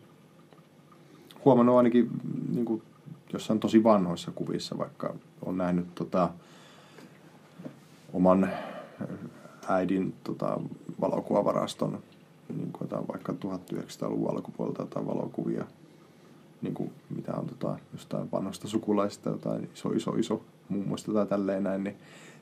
huomannut ainakin niin kuin jossain tosi vanhoissa kuvissa, vaikka on nähnyt tota, oman äidin tota, valokuvavaraston, niin kuin jotain vaikka 1900-luvun alkupuolelta jotain valokuvia, niin kuin mitä on tota, jostain vanhoista sukulaisista, jotain iso, iso, iso mummoista tai tälleen näin, niin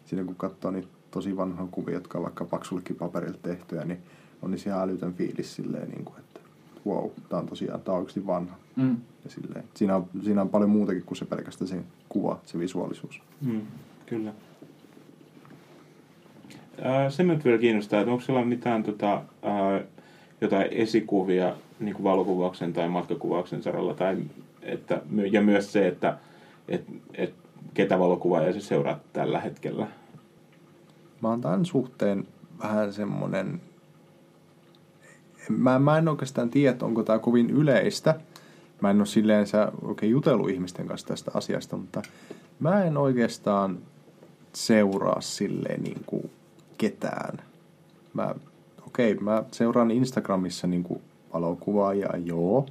siinä kun katsoo niitä tosi vanhoja kuvia, jotka on vaikka paksullekin paperilta tehtyjä, niin on niin ihan älytön fiilis silleen, niin kuin, että wow, tämä on tosiaan, tämä on oikeasti vanha. Mm. Ja silleen. Siinä, on, siinä on paljon muutakin kuin se pelkästään se kuva, se visuaalisuus. Mm, kyllä. Ää, se minut vielä kiinnostaa, että onko siellä mitään tota, ää, jotain esikuvia niin valokuvauksen tai matkakuvauksen saralla, tai, että, ja myös se, että et, et, ketä valokuvaajia sä seuraat tällä hetkellä. mä oon tämän suhteen vähän semmonen, mä, mä en oikeastaan tiedä, onko tämä kovin yleistä. Mä en ole silleensä oikein jutellut ihmisten kanssa tästä asiasta, mutta mä en oikeastaan seuraa silleen niin kuin ketään. Mä, okei, okay, mä seuraan Instagramissa niin kuin valokuvaajia, joo,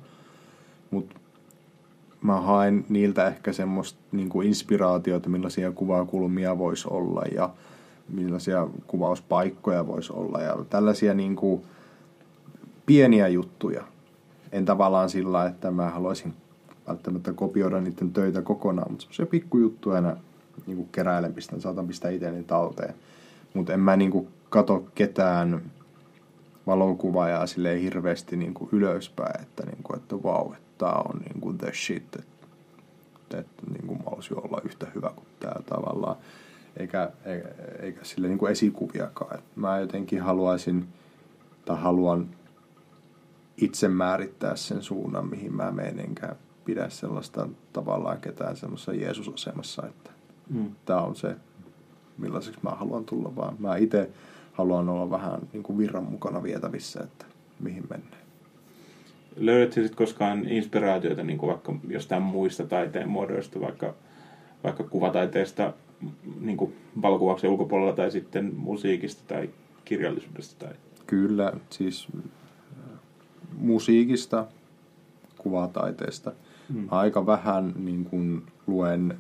mutta mä haen niiltä ehkä semmoista niin kuin inspiraatiota, millaisia kuvakulmia voisi olla ja millaisia kuvauspaikkoja voisi olla ja tällaisia niin kuin pieniä juttuja. En tavallaan sillä, että mä haluaisin välttämättä kopioida niiden töitä kokonaan, mutta semmoisia pikkujuttuja aina niin kuin keräilen, pistän, saatan pistää itseni talteen. Mutta en mä niin kuin kato ketään valokuvaajaa silleen hirveästi niin kuin ylöspäin, että, niin kuin, että vau, että tämä on niin kuin the shit, että, että niin kuin mä olisin olla yhtä hyvä kuin tämä tavallaan, eikä, eikä, eikä sille niin kuin esikuviakaan. Et mä jotenkin haluaisin tai haluan itse määrittää sen suunnan, mihin mä menen, enkä pidä sellaista tavallaan ketään semmoisessa Jeesus-asemassa, että mm. tämä on se, millaiseksi mä haluan tulla, vaan mä itse haluan olla vähän niin kuin virran mukana vietävissä, että mihin mennään. Löydätkö sitten koskaan inspiraatioita niin kuin vaikka jostain muista taiteen muodoista, vaikka, vaikka kuvataiteesta niin kuin valokuvauksen ulkopuolella tai sitten musiikista tai kirjallisuudesta? Tai... Kyllä, siis äh, musiikista, kuvataiteesta. Hmm. Aika vähän niin kuin luen,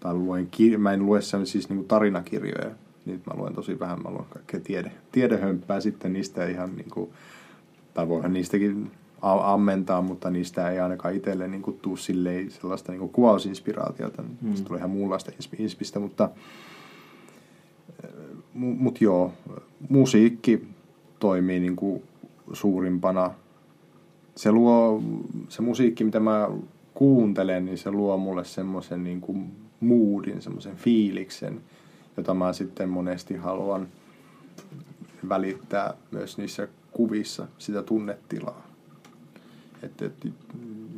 tai luen, mä en lue siis niin kuin tarinakirjoja, niitä mä luen tosi vähän, mä luen kaikkea tiede, tiedehömppää sitten niistä ihan niin kuin, tai voihan niistäkin ammentaa, mutta niistä ei ainakaan itselle niin kuin, tuu silleen sellaista niin kuin kuvausinspiraatiota. Mm. Se tulee ihan muunlaista inspistä, mutta mut joo, musiikki toimii niin kuin suurimpana. Se luo, se musiikki, mitä mä kuuntelen, niin se luo mulle semmoisen niin kuin moodin, semmoisen fiiliksen, jota mä sitten monesti haluan välittää myös niissä kuvissa sitä tunnetilaa. Että, että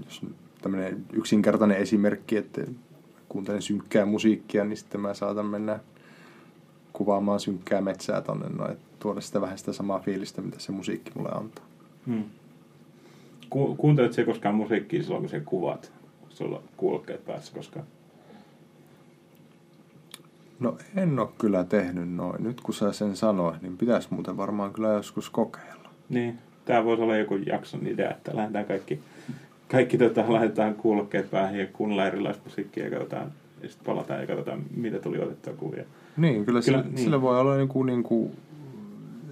jos tämmöinen yksinkertainen esimerkki, että kuuntelen synkkää musiikkia, niin sitten mä saatan mennä kuvaamaan synkkää metsää tonne noin, tuoda sitä vähän sitä samaa fiilistä, mitä se musiikki mulle antaa. Hmm. Ku, kuuntelet koskaan musiikkia silloin, kun se kuvat? Sulla kuulokkeet päässä koskaan? No en ole kyllä tehnyt noin. Nyt kun sä sen sanoit, niin pitäisi muuten varmaan kyllä joskus kokeilla. Niin, tämä voisi olla joku jakson idea, että lähdetään kaikki, kaikki tota, laitetaan kuulokkeet päähän ja kuunnellaan erilaista musiikkia ja katsotaan, ja sitten palataan ja katsotaan, mitä tuli otettua kuvia. Niin, kyllä, kyllä sillä, niin. sillä voi olla niinku, niinku,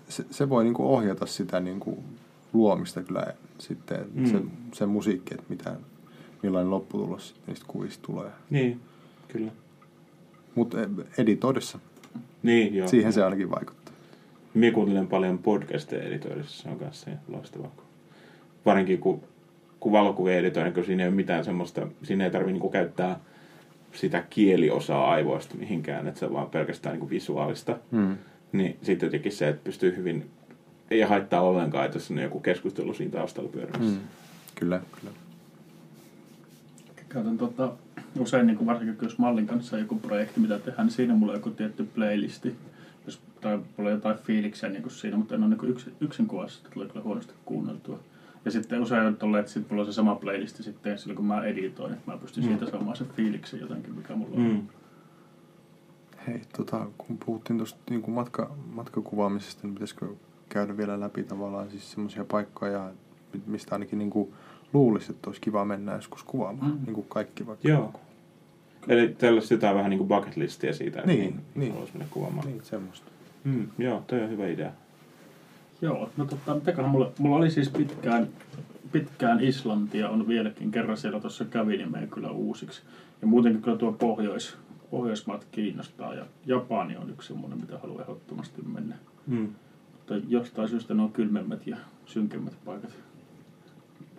se, se voi niinku ohjata sitä niinku luomista kyllä sitten, mm. se, se musiikki, että mitä, millainen lopputulos niistä kuvista tulee. Niin, kyllä. Mutta editoidessa. Niin, joo. Siihen se ainakin vaikuttaa. Minä kuuntelen paljon podcasteja editoidessa, se on kanssa loistavaa. Varsinkin kun, kun valokuvia editoin, kun siinä ei ole mitään semmoista, siinä ei tarvitse niin käyttää sitä kieliosaa aivoista mihinkään, että se on vaan pelkästään niin visuaalista. Hmm. Niin sitten jotenkin se, että pystyy hyvin, ei haittaa ollenkaan, että jos on joku keskustelu siinä taustalla pyörimässä. Hmm. Kyllä, kyllä. Käytän tota, usein niin kuin varsinkin jos mallin kanssa on joku projekti, mitä tehdään, niin siinä mulla on joku tietty playlisti. Jos, tai mulla on jotain fiiliksiä niin kuin siinä, mutta en ole niin yksin, yksin kuvassa, että tulee kyllä huonosti kuunneltua. Ja sitten usein on tolleen, että sitten mulla on se sama playlisti sitten silloin, kun mä editoin, että mä pystyn mm. siitä saamaan sen fiiliksen jotenkin, mikä mulla on. Mm. Hei, tota, kun puhuttiin tuosta niin kuin matka, matkakuvaamisesta, niin pitäisikö käydä vielä läpi tavallaan siis semmoisia paikkoja, mistä ainakin niin kuin luulisi, että olisi kiva mennä joskus kuvaamaan, mm. niin kuin kaikki vaikka. Joo. Eli tällaista jotain vähän niin kuin bucket listia siitä, että niin, niin, niin. haluaisi mennä kuvaamaan. Niin, semmoista. Mm, joo, toi on hyvä idea. Joo, no totta, mitäköhän mulla, mulla oli siis pitkään, pitkään Islantia, on vieläkin kerran siellä tuossa kävin, niin menen kyllä uusiksi. Ja muutenkin kyllä tuo Pohjois, Pohjoismaat kiinnostaa ja Japani on yksi semmoinen, mitä haluan ehdottomasti mennä. Mm. Mutta jostain syystä nuo kylmemmät ja synkemmät paikat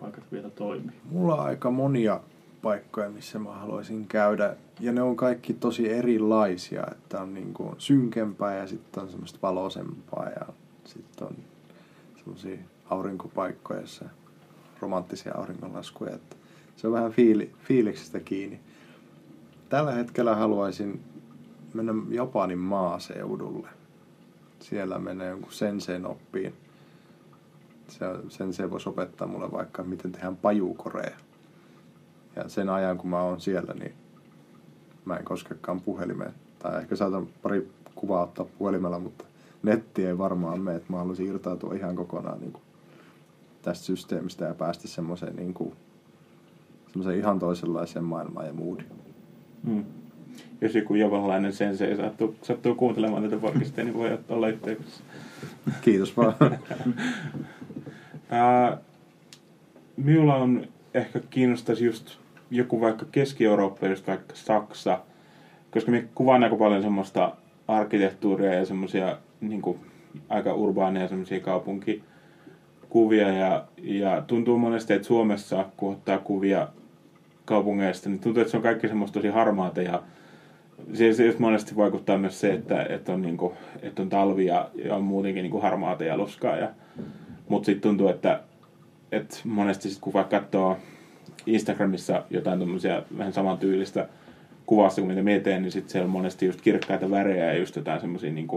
paikat vielä toimii? Mulla on aika monia paikkoja, missä mä haluaisin käydä. Ja ne on kaikki tosi erilaisia, että on niin kuin synkempää ja sitten on semmoista valoisempaa ja sitten on semmoisia aurinkopaikkoja, jossa romanttisia auringonlaskuja. Että se on vähän fiili, fiiliksestä kiinni. Tällä hetkellä haluaisin mennä Japanin maaseudulle. Siellä menee jonkun senseen oppiin. Se, sensei voisi opettaa mulle vaikka, miten tehdään pajukorea. Ja sen ajan, kun mä oon siellä, niin mä en koskekaan puhelimeen. Tai ehkä saatan pari kuvaa ottaa puhelimella, mutta netti ei varmaan mene, että mä haluaisin irtautua ihan kokonaan niin kuin tästä systeemistä ja päästä semmoiseen niin kuin, semmoiseen ihan toisenlaiseen maailmaan ja moodiin. Mm. Jos joku japanilainen sensei sattuu, sattuu kuuntelemaan tätä podcasteja, niin voi olla yhteydessä. Kiitos vaan. Minulla on ehkä kiinnostaisi just joku vaikka Keski-Eurooppa, just vaikka Saksa, koska minä kuvaan aika paljon semmoista arkkitehtuuria ja semmoisia niin aika urbaaneja semmoisia kaupunkikuvia ja, ja tuntuu monesti, että Suomessa kun ottaa kuvia kaupungeista, niin tuntuu, että se on kaikki semmoista tosi harmaata ja se, se just monesti vaikuttaa myös se, että, että, on, niin kuin, että on talvi ja, ja on muutenkin niin kuin harmaata ja loskaa. Ja, mutta sitten tuntuu, että, että monesti sit, kun vaikka katsoo Instagramissa jotain tämmöisiä vähän samantyylistä kuvasta kuin mitä me teen, niin sitten siellä on monesti just kirkkaita värejä ja just jotain semmoisia niin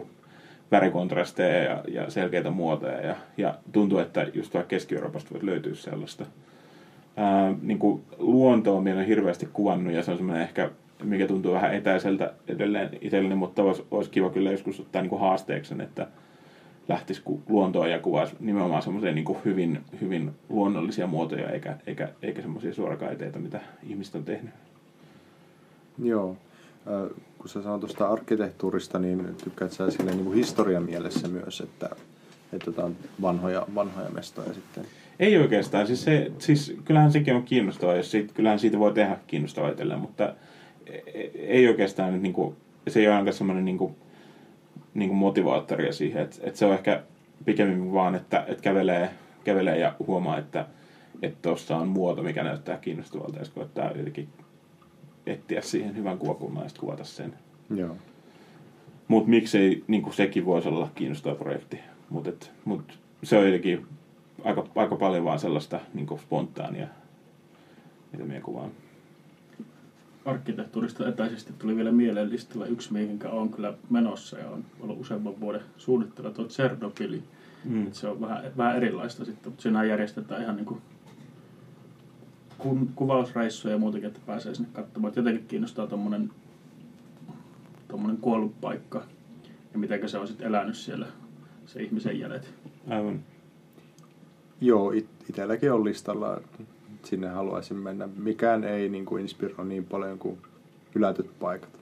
värikontrasteja ja, ja selkeitä muotoja. Ja, ja tuntuu, että just vaikka Keski-Euroopasta voi löytyä sellaista. Ää, niin kuin luontoa minä olen hirveästi kuvannut ja se on semmoinen ehkä, mikä tuntuu vähän etäiseltä edelleen itselleni, mutta olisi, olisi kiva kyllä joskus ottaa niin kuin haasteeksi että lähtisi luontoa ja kuvaisi nimenomaan semmoisia niin hyvin, hyvin luonnollisia muotoja eikä, eikä, eikä semmoisia suorakaiteita, mitä ihmiset on tehnyt. Joo. Kun sä sanoit tuosta arkkitehtuurista, niin tykkäät sä silleen niin kuin historian mielessä myös, että, että on vanhoja, vanhoja mestoja sitten? Ei oikeastaan. Siis, se, siis kyllähän sekin on kiinnostavaa, jos siitä, kyllähän siitä voi tehdä kiinnostavaa itselleen, mutta e, e, ei oikeastaan, niin kuin, se ei ole ainakaan semmoinen niin kuin, niin kuin motivaattoria siihen, että, että se on ehkä pikemmin vaan, että, että kävelee, kävelee ja huomaa, että tuossa on muoto, mikä näyttää kiinnostavalta, ja koettaa jotenkin etsiä siihen hyvän kuvakulman ja kuvata sen. Joo. Mutta miksei, niin kuin sekin voisi olla kiinnostava projekti. Mutta mut se on jotenkin aika, aika paljon vaan sellaista niin kuin spontaania, mitä minä kuvaan. Arkkitehtuurista etäisesti tuli vielä mieleen listalla yksi, mihinkä on kyllä menossa ja on ollut useamman vuoden suunnittelu, tuo Tsernobyli. Mm. se on vähän, vähän erilaista sitten, mutta siinä järjestetään ihan niin kuin kuvausreissuja ja muutenkin, että pääsee sinne katsomaan. Että jotenkin kiinnostaa tuommoinen tommonen kuollut paikka ja miten se on sitten elänyt siellä, se ihmisen jäljet. Aivan. Joo, it, itselläkin on listalla, sinne haluaisin mennä. Mikään ei niin kuin inspiroi niin paljon kuin hylätyt paikat.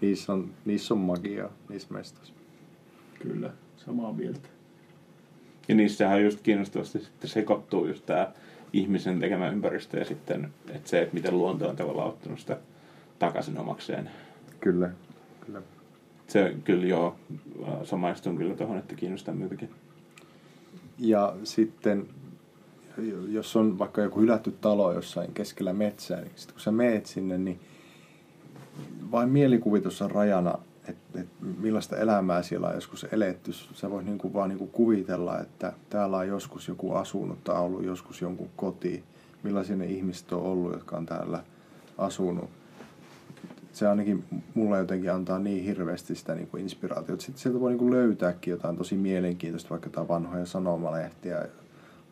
Niissä on, niissä on magiaa, niissä mestoissa. Kyllä, samaa mieltä. Ja niissähän just kiinnostavasti sitten sekoittuu just tämä ihmisen tekemä ympäristö ja sitten että se, että miten luonto on tavallaan ottanut sitä takaisin omakseen. Kyllä, kyllä. Se kyllä joo, samaistun kyllä tuohon, että kiinnostaa myöskin. Ja sitten, jos on vaikka joku hylätty talo jossain keskellä metsää, niin sitten kun sä meet sinne, niin vain mielikuvitus on rajana, että et millaista elämää siellä on joskus eletty. Sä voit niinku vaan niinku kuvitella, että täällä on joskus joku asunut tai ollut joskus jonkun koti. Millaisia ne ihmiset on ollut, jotka on täällä asunut. Se ainakin mulle jotenkin antaa niin hirveästi sitä niinku inspiraatiota. Sitten sieltä voi niinku löytääkin jotain tosi mielenkiintoista, vaikka jotain vanhoja sanomalehtiä,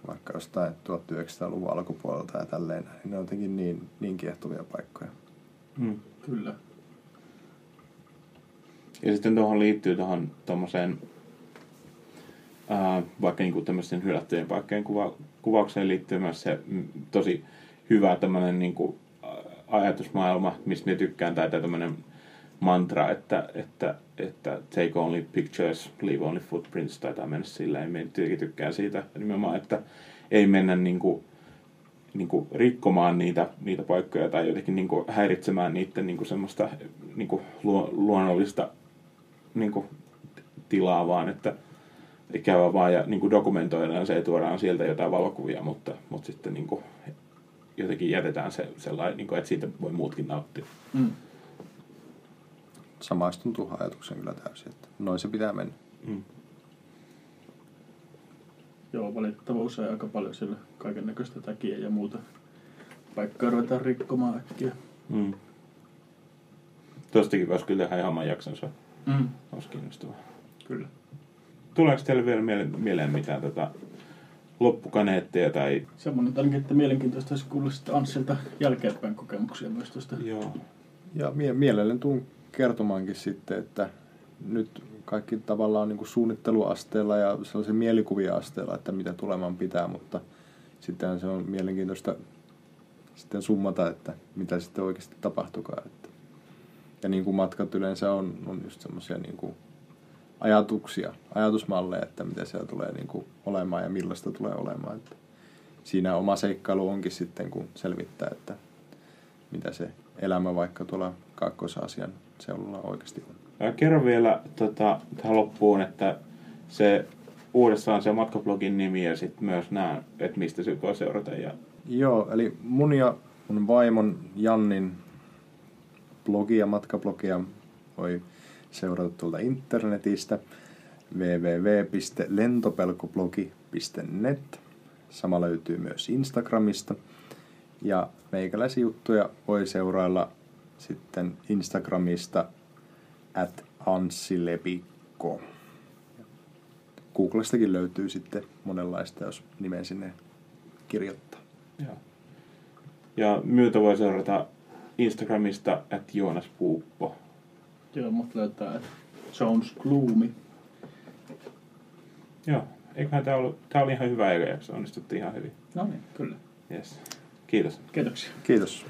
vaikka jostain 1900-luvun alkupuolelta ja tälleen. Niin ne on jotenkin niin, niin kiehtovia paikkoja. Hmm, kyllä. Ja sitten tuohon liittyy tuohon tuommoiseen vaikka niin kuin tämmöisten hylättyjen paikkojen kuva, kuvaukseen liittyy myös se mm, tosi hyvä tämmöinen niin kuin, ajatusmaailma, mistä me tykkään, tai tämmöinen mantra, että, että, että take only pictures, leave only footprints, tai mennä sillä, me tykkään siitä nimenomaan, että ei mennä niin kuin, niin kuin rikkomaan niitä, niitä paikkoja tai jotenkin niin kuin häiritsemään niiden niin kuin semmoista niin kuin luonnollista niin kuin, tilaa, vaan että käydään vaan ja niin kuin dokumentoidaan se ja tuodaan sieltä jotain valokuvia, mutta, mutta sitten niin kuin, jotenkin jätetään se sellainen, niin kuin, että siitä voi muutkin nauttia. Mm. Samaistun tuohon ajatuksen kyllä täysin, että noin se pitää mennä. Mm. Joo, valitettava usein aika paljon sillä kaiken näköistä takia ja muuta paikkaa ruvetaan rikkomaan äkkiä. Mm Tostakin voisi kyllä tehdä ihan oman jaksonsa. Mm. Olisi kiinnostavaa. Kyllä. Tuleeko teille vielä mieleen, mieleen mitään tota loppukaneetteja tai... Semmoinen ainakin, että mielenkiintoista olisi kuulla sitten Anssilta jälkeenpäin kokemuksia myös tuosta. Joo. Ja mie- mielelläni tuun kertomaankin sitten, että nyt kaikki tavallaan niin kuin suunnitteluasteella ja sellaisen mielikuvia asteella, että mitä tulemaan pitää, mutta sitten se on mielenkiintoista sitten summata, että mitä sitten oikeasti tapahtukaan. Että. Ja niin kuin matkat yleensä on, on just semmoisia niin kuin ajatuksia, ajatusmalleja, että mitä siellä tulee niin kuin olemaan ja millaista tulee olemaan. Että siinä oma seikkailu onkin sitten, kun selvittää, että mitä se elämä vaikka tuolla Kaakkois-Aasian seudulla oikeasti on. Kerro vielä tota, tähän loppuun, että se uudessaan se matkablogin nimi ja sitten myös nämä, että mistä se voi seurata. Ja... Joo, eli mun ja mun vaimon Jannin blogia, matkablogia voi seurata tuolta internetistä www.lentopelkoblogi.net. Sama löytyy myös Instagramista. Ja meikäläisiä juttuja voi seurailla sitten Instagramista at anssilepikko. Googlestakin löytyy sitten monenlaista, jos nimen sinne kirjoittaa. Joo. Ja myötä voi seurata Instagramista, että Joonas Puuppo. Joo, mut löytää että Jones Gloomy. Joo, eiköhän tämä ollut, tää oli ihan hyvä eka jakso, onnistuttiin ihan hyvin. No niin, kyllä. Yes. Kiitos. Kiitoksia. Kiitos.